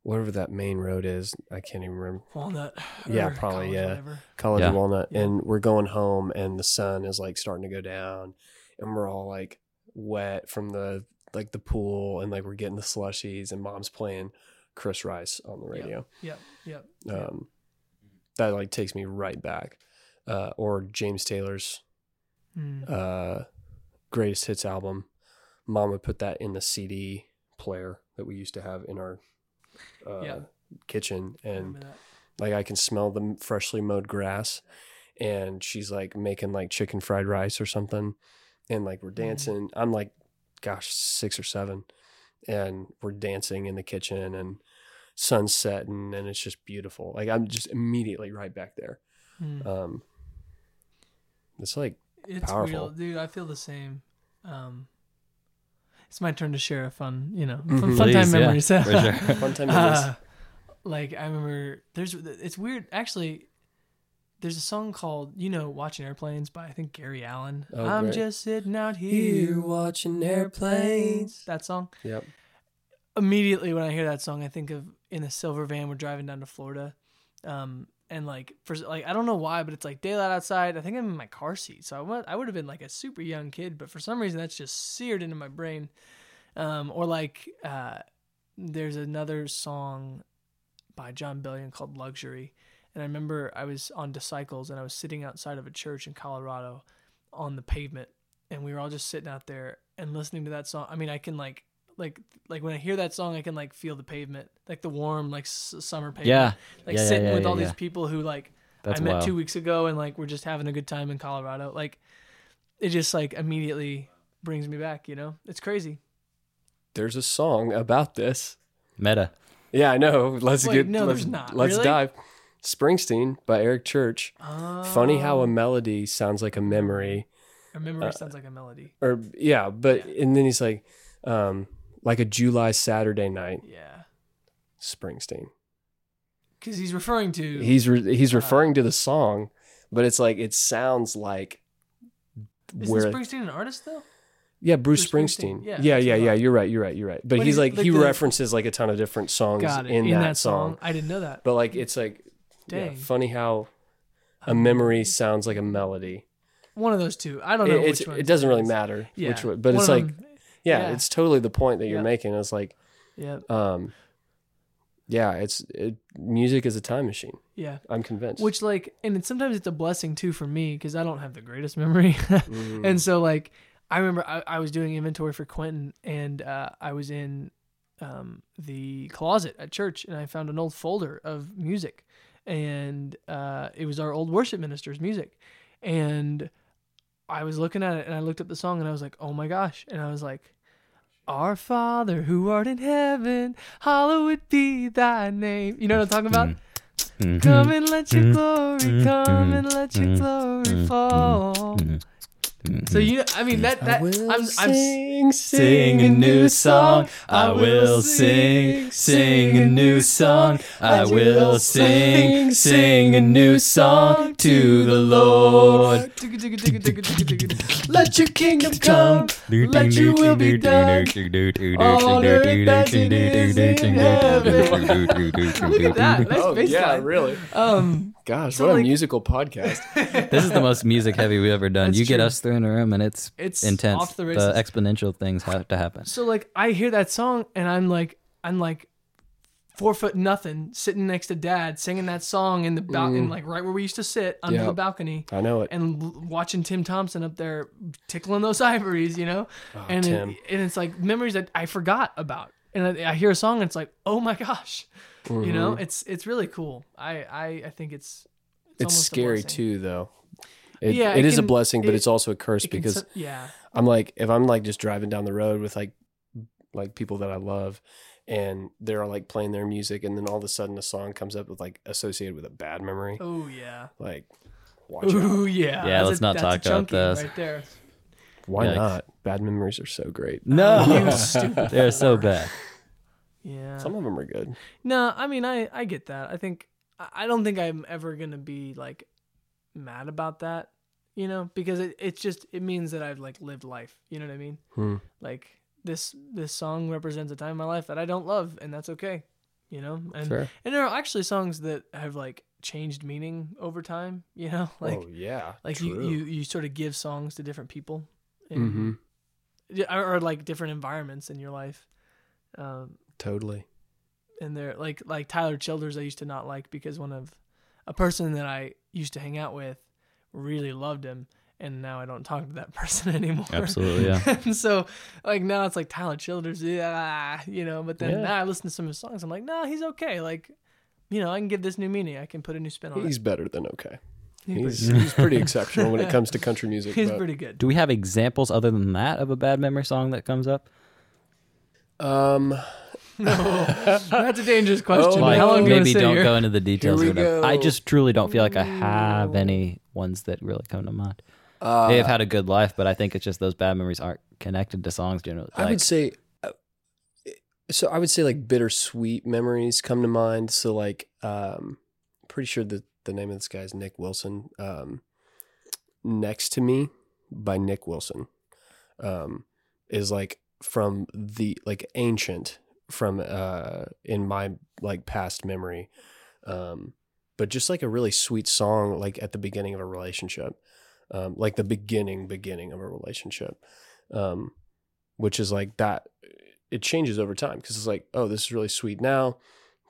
whatever that main road is. I can't even remember. Walnut. Yeah, probably, College, yeah. Whatever. College Yeah. Walnut, Yeah. and we're going home, and the sun is like starting to go down, and we're all like wet from the like the pool, and like we're getting the slushies, and mom's playing Chris Rice on the radio. Yep. Yep. Um, that like takes me right back. Uh, or James Taylor's Mm. uh, greatest hits album. Mom would put that in the CD player that we used to have in our uh, Yeah. kitchen, and Remember like I can smell the freshly mowed grass, and she's like making like chicken fried rice or something, and like we're dancing. I'm like, gosh, six or seven, and we're dancing in the kitchen, and sunset, setting, and it's just beautiful. Like I'm just immediately right back there. Mm. Um, it's like It's powerful. real, dude. I feel the same. Um, it's my turn to share a fun, you know, fun, fun Please, time yeah, memories. for sure. fun time. memories. Uh, like I remember, there's it's weird. Actually, there's a song called you know "Watching Airplanes" by I think Gary Allan. Oh, I'm great. just sitting out here watching airplanes. That song. Yep. Immediately when I hear that song, I think of in a silver van. We're driving down to Florida, um, and like for like I don't know why, but it's like daylight outside. I think I'm in my car seat, so I would I would have been like a super young kid, but for some reason that's just seared into my brain. Um, or like uh, there's another song by Jon Bellion called Luxury. And I remember I was on Disciples and I was sitting outside of a church in Colorado on the pavement and we were all just sitting out there and listening to that song. I mean, I can like like like when I hear that song, I can like feel the pavement, like the warm like s- summer pavement. Yeah, like yeah, yeah, sitting yeah, with yeah, all these yeah. people who like that's I met wild. two weeks ago and like we're just having a good time in Colorado. Like it just like immediately brings me back, you know? It's crazy. There's a song about this. Meta. Yeah, I know. Let's Wait, get. no, let's, there's not. Let's Really? dive. Springsteen by Eric Church. Funny how a Oh. melody sounds like a memory, I remember uh, sounds like a melody. or yeah, but and then he's like, um, like a July Saturday night. Yeah. Springsteen. because he's referring to He's re- he's referring to the song, but it's like it sounds like Isn't where Springsteen an artist though? yeah Bruce, Bruce Springsteen. Springsteen. Yeah, Yeah, yeah, yeah. You're right. You're right. You're right. But But he's he's like, like he the- references like a ton of different songs it. in, that, song. I didn't know that. But like it's like yeah, funny how a memory sounds like a melody. One of those two. I don't know. It, which one it doesn't really matter Yeah. which one, but One it's like them- yeah, yeah. it's totally the point that you're Yeah. making. It's like yeah, um yeah, it's it, music is a time machine. yeah. I'm convinced. Which like, and it's, sometimes it's a blessing too for me because I don't have the greatest memory, Mm. and so like I remember I, I was doing inventory for Quentin, and uh, I was in um, the closet at church, and I found an old folder of music, and uh, it was our old worship minister's music, and I was looking at it, and I looked up the song, and I was like, oh my gosh, and I was like. Our Father who art in heaven, hallowed be thy name. You know what I'm talking about? Mhm. Come and let your Mhm. glory, come and let your glory fall. Mhm. So you, I mean that that I will I'm, I'm sing, Sing a new song. I will sing, sing a new song. I will sing, sing a new song to the Lord. Let your kingdom come. Let your will be done. On earth as it is in heaven. Look at that, nice Oh bass yeah, really. Um, Gosh, So, what a musical podcast. This is the most music heavy we've ever done. That's you get us through in a room and it's, it's intense. off the The, exponential things have to happen. so like I hear that song and I'm like I'm like four foot nothing sitting next to dad singing that song in the bal- in mm. like right where we used to sit under Yep. the balcony. I know it. and l- watching Tim Thompson up there tickling those ivories, you know, oh, and it- and it's like memories that I forgot about, and I, I hear a song and it's like, oh my gosh, you know, Mm-hmm. it's it's really cool. I I, I think it's It's almost a scary too, though. It, Yeah, it it is a blessing, but it- it's also a curse It can because yeah, I'm like, if I'm like just driving down the road with like, like people that I love, and they're like playing their music, and then all of a sudden a song comes up with like associated with a bad memory, oh yeah, like, watch ooh out. yeah, Yeah, That's let's a- not that's a talk about chunky this. right there. Why Yikes. not? Bad memories are so great. No, You stupid they're so bad. Yeah, Some of them are good. No, I mean I I get that. I think I I don't think I'm ever gonna be like mad about that, you know, because it it's just it means that I've like lived life. You know what I mean? Hmm. Like this this song represents a time in my life that I don't love, and that's okay. You know, and Fair. and there are actually songs that have like changed meaning over time. You know, like oh yeah, like you, true. you you sort of give songs to different people. And, yeah, or, or like different environments in your life. Um, totally. and they're like like Tyler Childers I used to not like because one of a person that I used to hang out with really loved him and now I don't talk to that person anymore. Absolutely, yeah. and so like now it's like Tyler Childers, yeah, you know, but then Yeah. now I listen to some of his songs, I'm like, no, he's okay. Like, you know, I can give this new meaning. I can put a new spin on He's it. He's better than okay. He's, He's, he's pretty exceptional when it comes to country music. he's but, pretty good. Do we have examples other than that of a bad memory song that comes up? um, No, that's a dangerous question. Oh, Like How long are you gonna maybe sit don't here? go into the details. or. I just truly don't feel like I have any ones that really come to mind. uh, They've had a good life, but I think it's just those bad memories aren't connected to songs generally. I would say, uh, so I would say like bittersweet memories come to mind. So like, um, pretty sure that the name of this guy is Nick Wilson. Um, Next to Me by Nick Wilson, um, is like from the like ancient from uh in my like past memory, um, but just like a really sweet song like at the beginning of a relationship, um, like the beginning beginning of a relationship. Um, which is like that it changes over time because it's like oh this is really sweet now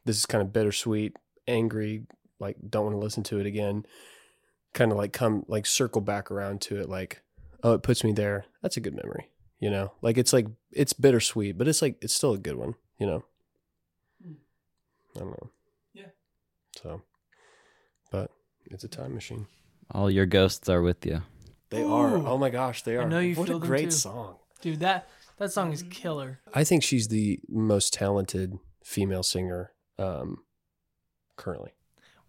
this is kind of bittersweet angry like don't want to listen to it again kind of like come like circle back around to it like oh it puts me there. That's a good memory you know? Like it's like it's bittersweet but it's like it's still a good one you know? I don't know. Yeah. so but it's a time machine. All your ghosts are with you. they are. Oh my gosh they are I are. know you what feel a them great too. song. Dude, that that song is killer. I think she's the most talented female singer um, currently.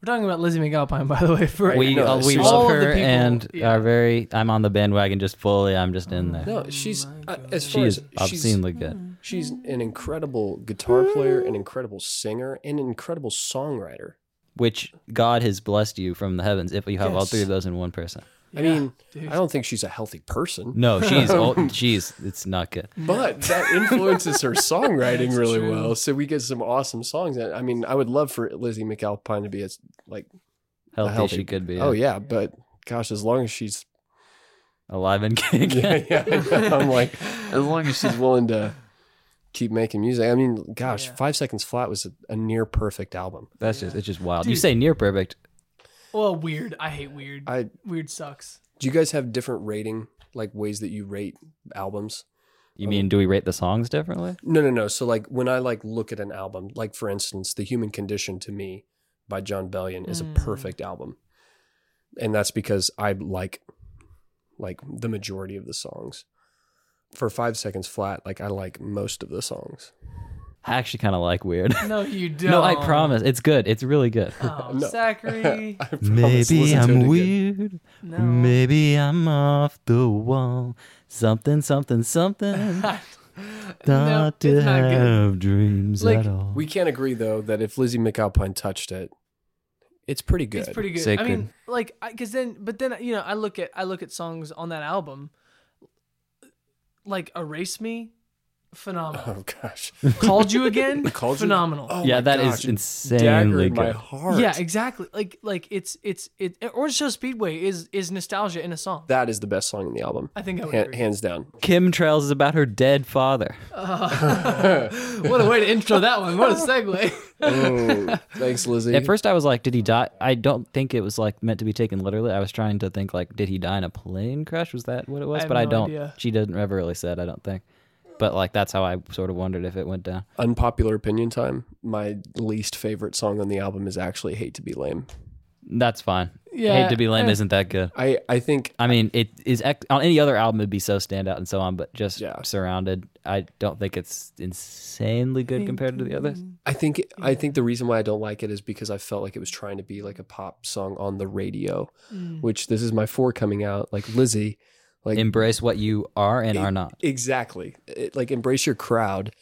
We're talking about Lizzy McAlpine, by the way. For We know, uh, we love her people- and yeah. are very. I'm on the bandwagon just fully. I'm just in there. No, Oh she's my uh, God. as she far is as she's, obscenely good. she's an incredible guitar player, an incredible singer, and an incredible songwriter. which God has blessed you from the heavens if you have all three of those in one person. I mean, I don't think she's a healthy person, No, she's old, she's it's not good. but that influences her songwriting That's really true. well. So we get some awesome songs. And I mean, I would love for Lizzy McAlpine to be as like Healthy, healthy- she could be. oh yeah, but gosh, as long as she's alive and kicking. yeah, yeah, I know. I'm like as long as she's willing to keep making music. I mean, gosh, Yeah. Five Seconds Flat was a, a near perfect album. That's just it's just wild. You Dude. say near perfect. Well, weird. I hate weird. I weird sucks. do you guys have different rating like ways that you rate albums? You mean do we rate the songs differently? No, no, no. So like when I like look at an album, like for instance, The Human Condition to me by Jon Bellion is Mm. a perfect album. And that's because I like like the majority of the songs. For 5 seconds flat, like I like most of the songs. I actually kind of like weird. No, you don't. no, I promise. It's good. It's really good. Oh, No. Zachary. I promise, listen to it again. weird. No. Maybe I'm off the wall. Something, something, something. no, Not to it's not good. have dreams Like, at all. We can't agree though that if Lizzy McAlpine touched it, it's pretty good. It's pretty good. I Sacred. mean, like, because then, but then, you know, I look at I look at songs on that album, like "Erase Me," phenomenal. Oh gosh. "Called You Again," Called You- phenomenal. Oh yeah, my that is gosh, insanely Dagger in my good. heart. Yeah, exactly. Like, like it's it's it. Orange Show Speedway is is nostalgia in a song. That is the best song in the album. I think I would Ha- agree. hands down. Chemtrails is about her dead father. what a way to intro that one. What a segue. Oh, thanks, Lizzy. At first, I was like, "Did he die?" I don't think it was like meant to be taken literally. I was trying to think like, "Did he die in a plane crash?" Was that what it was? have but I don't. idea. She doesn't ever really said. I don't think. But like that's how I sort of wondered if it went down. Unpopular opinion time. My least favorite song on the album is actually "Hate to Be Lame." That's fine. Yeah, Hate to be lame eh. isn't that good. I I think I mean, it is ex- on any other album it'd be so standout and so on, but just Yeah. surrounded, I don't think it's insanely good compared to the others. I think I think the reason why I don't like it is because I felt like it was trying to be like a pop song on the radio, Mm. which this is my four coming out. Like Lizzy, like Embrace what you are and are not. exactly, it, like embrace your crowd,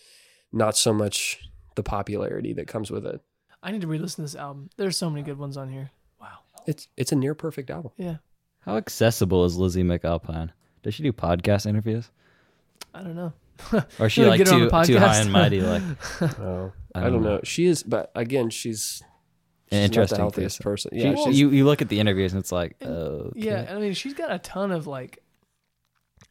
not so much the popularity that comes with it. I need to re-listen to this album. There's so many good ones on here. Wow. It's it's a near perfect album. Yeah. How accessible is Lizzy McAlpine? Does she do podcast interviews, I don't know. or is she like get on too too high podcast? and mighty? Like Oh, I I, don't don't know. know. She is, but again, she's, An she's interesting not the healthiest person. Yeah, she- she's, you you look at the interviews and it's like, okay. Yeah, I mean, she's got a ton of like.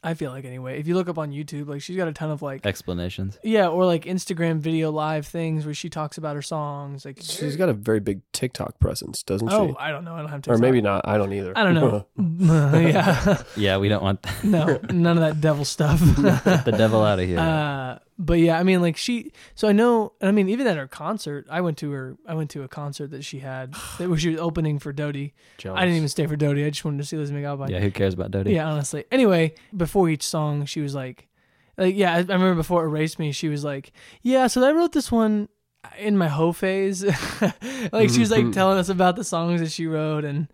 I feel like anyway, if you look up on YouTube, like she's got a ton of like, explanations. yeah, or like Instagram video live things where she talks about her songs. Like, she's got a very big TikTok presence, doesn't oh, she? Oh, I don't know, I don't have to. Or maybe not. I don't either. I don't know. yeah, Yeah, we don't want that. no, none of that devil stuff. the devil out of here. Uh, but yeah, I mean, like she. So I know. I mean, even at her concert, I went to her. I went to a concert that she had that was she was opening for Dodie. I didn't even stay for Dodie. I just wanted to see Lizzy McAlpine. yeah, who cares about Dodie? Yeah, honestly. Anyway, before each song, she was like, like yeah, I, I remember before Erase Me, she was like, yeah, so I wrote this one in my hoe phase. like she was like telling us about the songs that she wrote, and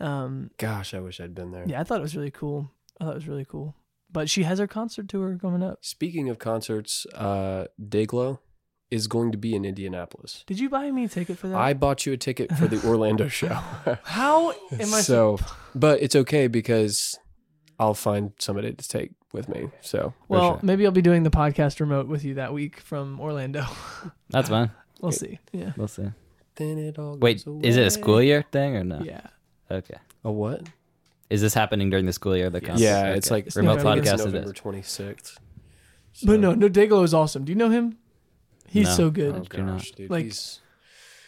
um, Gosh, I wish I'd been there. yeah, I thought it was really cool. I thought it was really cool. But she has her concert tour coming up. Speaking of concerts, uh, Dayglow is going to be in Indianapolis. Did you buy me a ticket for that? I bought you a ticket for the Orlando show. How am I so, but it's okay because I'll find somebody to take with me. So, Well, sure. maybe I'll be doing the podcast remote with you that week from Orlando. That's fine. we'll see. Yeah. We'll see. then it all Wait, goes is it a school year thing or no? Yeah. Okay. A what? Is this happening during the school year? The concert? Yeah, it's like It's remote November. podcast. It's It November is. twenty sixth. But no, no, Dayglow is awesome. Do you know him? He's No. so good. Oh do not. gosh, dude, Like, he's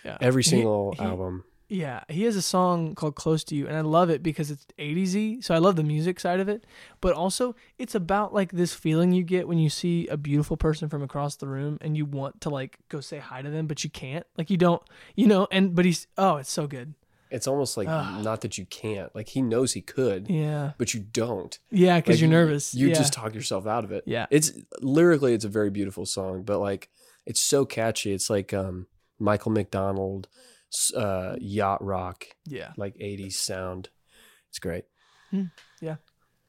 Yeah. every He- single he- album. Yeah, he has a song called "Close to You," and I love it because it's 80s So I love the music side of it, but also it's about like this feeling you get when you see a beautiful person from across the room and you want to like go say hi to them, but you can't. Like you don't, you know. And but he's oh, it's so good. It's almost like Ugh. not that you can't. Like he knows he could, Yeah, but you don't. yeah, because Like, you're nervous. You yeah. just talk yourself out of it. Yeah. It's lyrically it's a very beautiful song, but like it's so catchy. It's like um Michael McDonald uh yacht rock, yeah. like 80s sound. It's great. Hmm, yeah.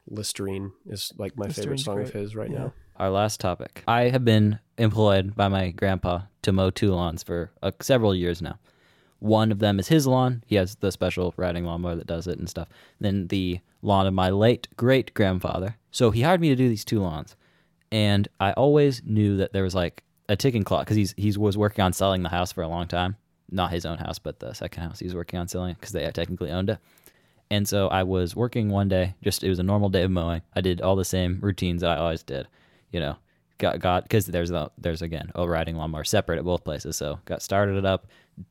Listerine is like my favorite Listerine's song of his right Yeah. now. Our last topic. I have been employed by my grandpa to mow two lawns for uh, several years now. One of them is his lawn. He has the special riding lawnmower that does it and stuff. Then the lawn of my late great grandfather. So he hired me to do these two lawns, and I always knew that there was like a ticking clock because he's he was working on selling the house for a long time, not his own house, but the second house he was working on selling because they technically owned it. And so I was working one day, just it was a normal day of mowing. I did all the same routines that I always did, you know. Got got because there's a, there's again a riding lawnmower separate at both places. So got started it up,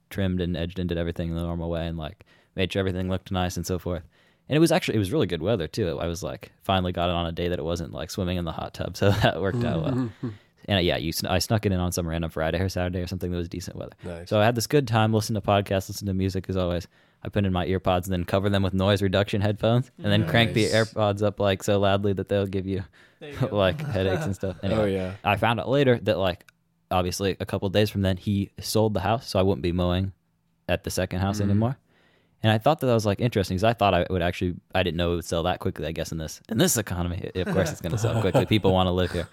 trimmed and edged and did everything in the normal way, and like made sure everything looked nice and so forth. And it was actually it was really good weather too. I was like finally got it on a day that it wasn't like swimming in the hot tub, so that worked out well. And uh, yeah, you I snuck it in on some random Friday or Saturday or something that was decent weather. Nice. So I had this good time, listen to podcasts, listen to music as always. I put in my ear pods and then cover them with noise reduction headphones, and then crank the Nice. AirPods up like so loudly that they'll give you There you go. like headaches and stuff. Anyway, oh yeah. I found out later that like obviously a couple of days from then he sold the house, so I wouldn't be mowing at the second house Mhm. anymore. And I thought that, that was like interesting because I thought I would actually I didn't know it would sell that quickly. I guess in this in this economy, of course it's going to sell quickly. People want to live here,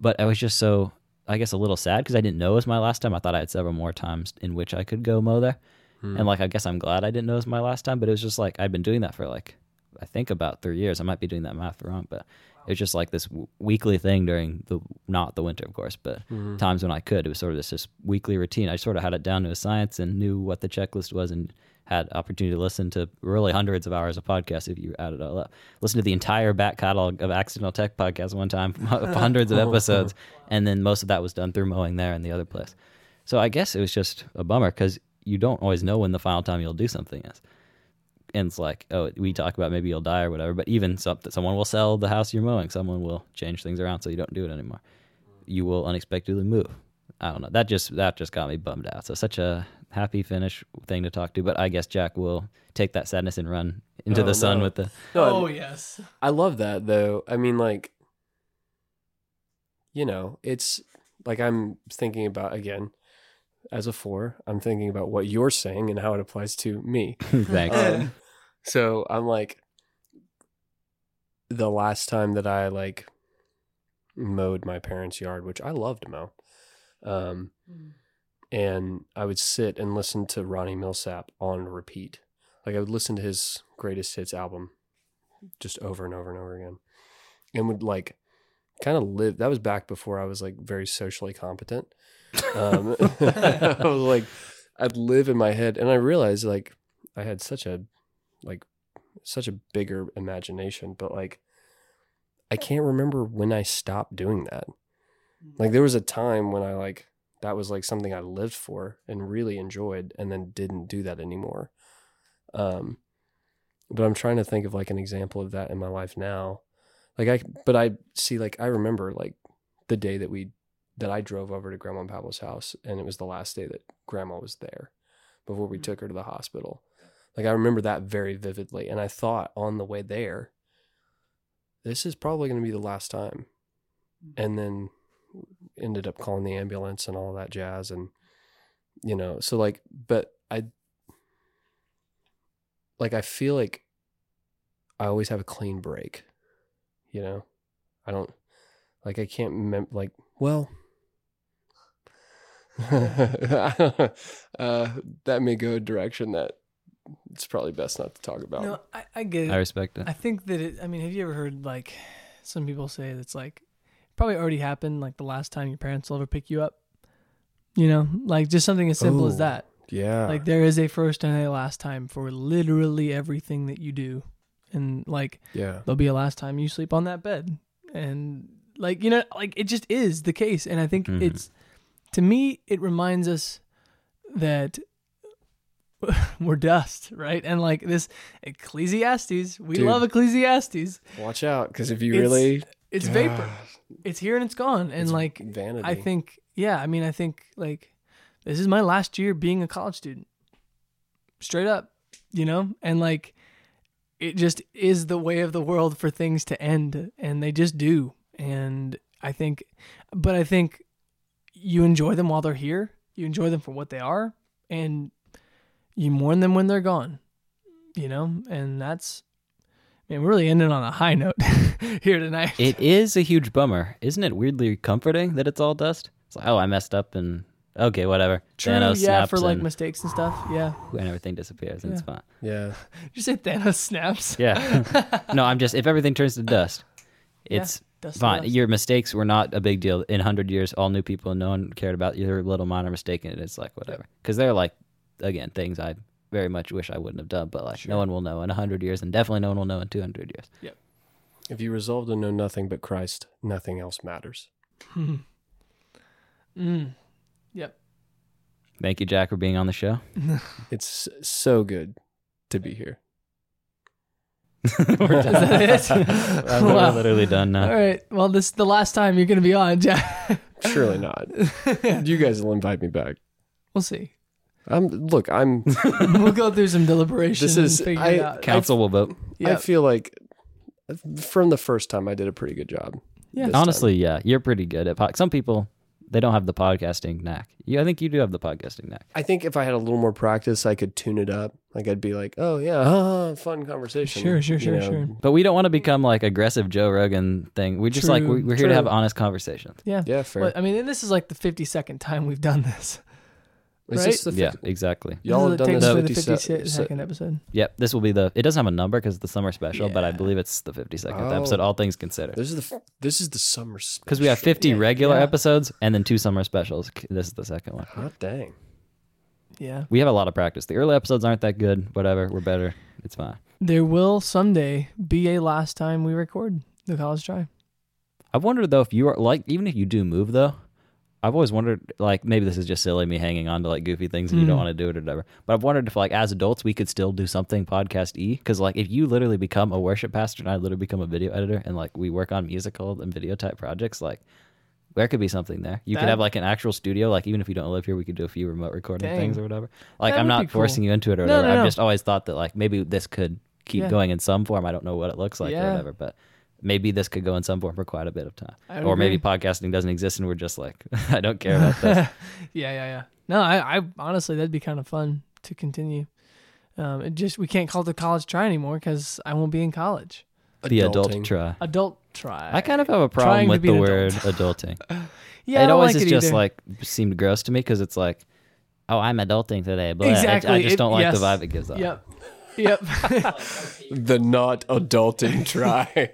but I was just so I guess a little sad because I didn't know it was my last time. I thought I had several more times in which I could go mow there, Hmm. and like I guess I'm glad I didn't know it was my last time. But it was just like I'd been doing that for like I think about three years. I might be doing that math wrong, but it was just like this w- weekly thing during the not the winter, of course, but Mm-hmm. times when I could. It was sort of this just weekly routine. I sort of had it down to a science and knew what the checklist was and had opportunity to listen to really hundreds of hours of podcasts if you add it all up. Listen to the entire back catalog of Accidental Tech podcast one time, hundreds of episodes, and then most of that was done through mowing there and the other place. So I guess it was just a bummer because you don't always know when the final time you'll do something is. And it's like, oh, we talk about maybe you'll die or whatever, but even some, someone will sell the house you're mowing. Someone will change things around so you don't do it anymore. You will unexpectedly move. I don't know. That just that just got me bummed out. So such a happy finish thing to talk to. But I guess Jack will take that sadness and run into Oh, the sun no. with the. No, oh yes. I love that though. I mean, like, you know, it's like I'm thinking about again as a four. I'm thinking about what you're saying and how it applies to me. Thanks. Um, so I'm like, the last time that I like mowed my parents' yard, which I loved to mow, um, and I would sit and listen to Ronnie Milsap on repeat. Like I would listen to his greatest hits album just over and over and over again, and would like kind of live. That was back before I was like very socially competent. Um, I was like, I'd live in my head, and I realized like I had such a like such a bigger imagination, but like I can't remember when I stopped doing that. Like there was a time when I like that was like something I lived for and really enjoyed and then didn't do that anymore. Um but I'm trying to think of like an example of that in my life now. Like I but I see like I remember like the day that we that I drove over to Grandma and Pablo's house and it was the last day that grandma was there before we mm. took her to the hospital. Like I remember that very vividly and I thought on the way there this is probably going to be the last time. Mm. And then ended up calling the ambulance and all that jazz and you know, so like but I like I feel like I always have a clean break. You know? I don't like I can't remember like well uh, that may go a direction that it's probably best not to talk about. No, I, I get it. I respect it. I think that it. I mean, have you ever heard like some people say that's like probably already happened, like the last time your parents will ever pick you up. You know, like just something as simple as that. yeah. Like there is a first and a last time for literally everything that you do, and like yeah. there'll be a last time you sleep on that bed, and like you know, like it just is the case. And I think Mhm. it's to me, it reminds us that we're dust, right? And like this Ecclesiastes, we Dude. love Ecclesiastes. Watch out cuz if you It's- really It's God, vapor. It's here and it's gone. And it's like vanity. I think yeah, I mean I think like this is my last year being a college student. Straight up, you know? And like it just is the way of the world for things to end and they just do. And I think but I think you enjoy them while they're here. You enjoy them for what they are and you mourn them when they're gone. You know? And that's I mean, we're really ending on a high note here tonight. It is a huge bummer, isn't it? Weirdly comforting that it's all dust. It's like, oh, I messed up and okay, whatever. True, Thanos yeah, snaps for like and, mistakes and stuff. Yeah. and everything disappears, and it's fine. Yeah. Did you say Thanos snaps? Yeah. no, I'm just if everything turns to dust, Yeah, it's Dust to fine. dust. Your mistakes were not a big deal. In hundred years, all new people, no one cared about your little minor mistake, and it's like whatever. Because they're like, again, things I very much wish I wouldn't have done, but like Sure. no one will know in hundred years, and definitely no one will know in two hundred years. Yep. If you resolve to know nothing but Christ, nothing else matters. Mm. Yep. Thank you, Jack, for being on the show. It's so good to be here. We're Is that it? I'm Wow. literally done now. All right. Well, this is the last time you're going to be on, Jack. Surely not. You guys will invite me back. we'll see. I'm look. I'm. We'll go through some deliberation This is- and figure I- it out. Council will vote. I Yep. feel like from the first time I did a pretty good job. Yeah. this time. Honestly, yeah, you're pretty good at pod- some people. They don't have the podcasting knack. You, I think you do have the podcasting knack. I think if I had a little more practice, I could tune it up. Like I'd be like, "Oh yeah, ah, fun conversation." Sure, sure, you sure, know. sure. But we don't want to become like aggressive Joe Rogan thing. We just like True, we- we're here true. to have honest conversations. Yeah. Yeah, fair. Well, I mean, and this is like the 52nd time we've done this. Is right? this the Yeah, fif- exactly. Y'all this have done the, this takes the 50 se- 52nd episode. Yep, this will be the. It doesn't have a number because it's the summer special, but I believe it's the 52nd Oh. episode. All things considered, This is the f- this is the summer special because we have 50 Yeah, regular yeah. episodes and then two summer specials. This is the second one. Hot dang. Yeah. We have a lot of practice. The early episodes aren't that good. Whatever, we're better. It's fine. There will someday be a last time we record the college try. I've wondered though if you are like even if you do move though, I've always wondered like maybe this is just silly me hanging on to like goofy things and you don't Mm. want to do it or whatever. But I've wondered if like as adults we could still do something podcast e because like if you literally become a worship pastor and I literally become a video editor and like we work on musical and video type projects like. There could be something there. You could That- have like an actual studio. Like even if you don't live here, we could do a few remote recording Dang. things or whatever. Like That I'm would not cool. forcing you into it or No, whatever. no, I've no. just always thought that like maybe this could keep Yeah. going in some form. I don't know what it looks like or Yeah. whatever, but maybe this could go in some form for quite a bit of time I would or maybe podcasting doesn't exist and we're just like I don't care about this. yeah, yeah, yeah. No, I, I honestly that'd be kind of fun to continue. Um, it just we can't call it the college try anymore because I won't be in college. the adult Adulting. try. Adult try. I kind of have a problem to with the word adult. adulting. yeah, it don't always like is it just like seemed gross to me because it's like, oh, I'm adulting today. But I- I, just It- don't like the vibe it gives off. Yep. Yep. The not adulting try.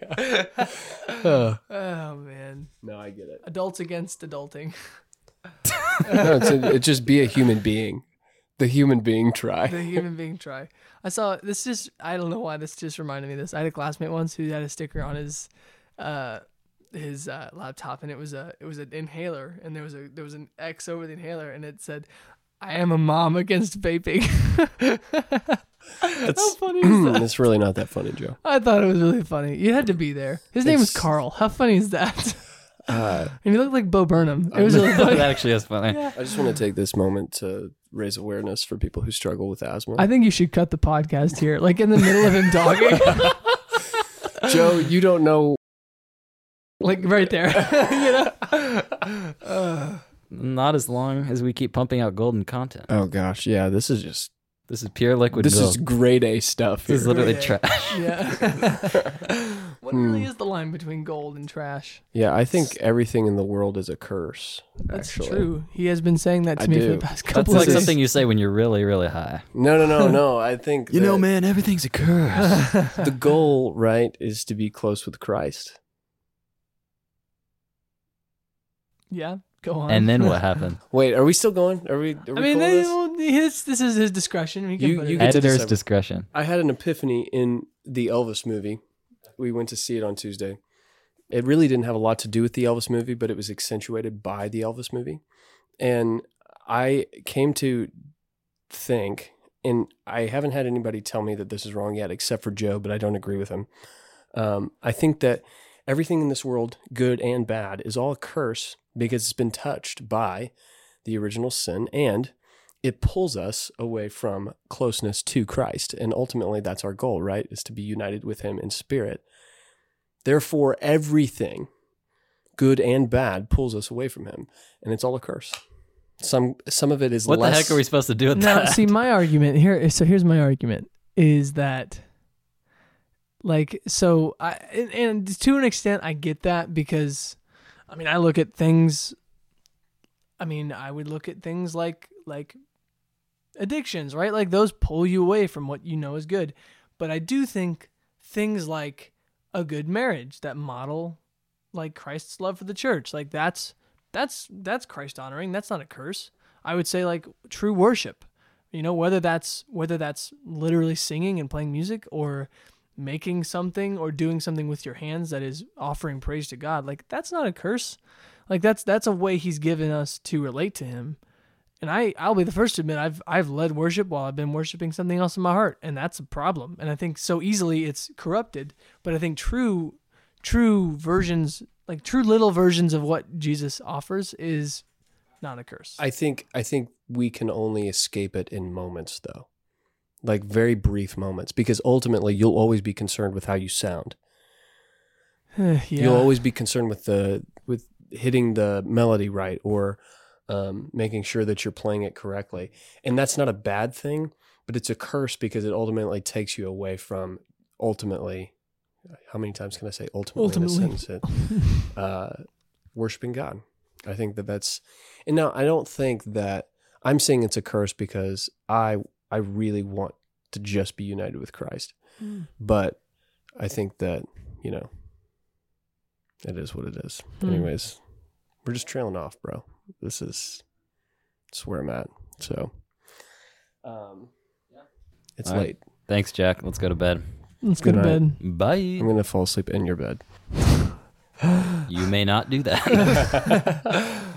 Uh, oh man. no, I get it. Adults against adulting. No, it's a, it just be a human being. The human being try. the human being try. I saw this just I don't know why this just reminded me of this. I had a classmate once who had a sticker on his uh his uh, laptop and it was a it was an inhaler and there was a there was an X over the inhaler and it said I am a mom against vaping. How funny is that? it's really not that funny, Joe. I thought it was really funny. You had to be there. His name was It's- Carl. How funny is that? Uh, and he looked like Bo Burnham. It was really funny. that actually is funny. Yeah. I just want to take this moment to raise awareness for people who struggle with asthma. I think you should cut the podcast here, like in the middle of him talking. Joe, you don't know. like right there. you know? Uh, Not as long as we keep pumping out golden content. Oh gosh, yeah, this is just This is pure liquid this gold. is grade A stuff. this is literally trash. yeah. what really Hmm. is the line between gold and trash? yeah, I think everything in the world is a curse. That's actually. true. He has been saying that to I me for the past That's couple like of days. That's like something you say when you're really, really high. No, no, no, no. I think you know, man, everything's a curse. the goal, right, is to be close with Christ. yeah. Go on. and then what happened? Wait, are we still going? Are we? Are we I mean, cool with they, this? well, his, this is his discretion. He can You- put you it get to Editor's decide. discretion. I had an epiphany in the Elvis movie. We went to see it on Tuesday. It really didn't have a lot to do with the Elvis movie, but it was accentuated by the Elvis movie. And I came to think, and I haven't had anybody tell me that this is wrong yet, except for Joe, but I don't agree with him. Um, I think that everything in this world, good and bad, is all a curse because it's been touched by the original sin and it pulls us away from closeness to Christ. And ultimately, that's our goal, right? Is to be united with Him in spirit. Therefore, everything, good and bad, pulls us away from Him. And it's all a curse. Some some of it is What less. the heck are we supposed to do with now, that? see, my argument here. So here's my argument: is that, like, so I and, and to an extent I get that because, I mean, I look at things I mean, I would look at things like like addictions, right? Like those pull you away from what you know is good. But I do think things like a good marriage that model like Christ's love for the church, like that's that's that's Christ honoring. That's not a curse. I would say like true worship. You know, whether that's whether that's literally singing and playing music or making something or doing something with your hands that is offering praise to God, like that's not a curse. Like that's that's a way he's given us to relate to him. And I I'll be the first to admit I've I've led worship while I've been worshiping something else in my heart, and that's a problem. And I think so easily it's corrupted, but I think true true versions like true little versions of what Jesus offers is not a curse. I think I think we can only escape it in moments though. Like very brief moments because ultimately you'll always be concerned with how you sound. yeah. You'll always be concerned with the with hitting the melody right or um, making sure that you're playing it correctly. And that's not a bad thing, but it's a curse because it ultimately takes you away from ultimately how many times can I say ultimately, Ultimately. in a sentence? uh, worshiping God. I think that that's, and now I don't think that I'm saying it's a curse because I I really want to just be united with Christ, Mm. but I think that you know it is what it is. Hmm. Anyways, we're just trailing off, bro. This is it's where I'm at. So, um, yeah. it's All right. late. Thanks, Jack. Let's go to bed. Let's go to Good bed. Bye. I'm gonna fall asleep in your bed. You may not do that.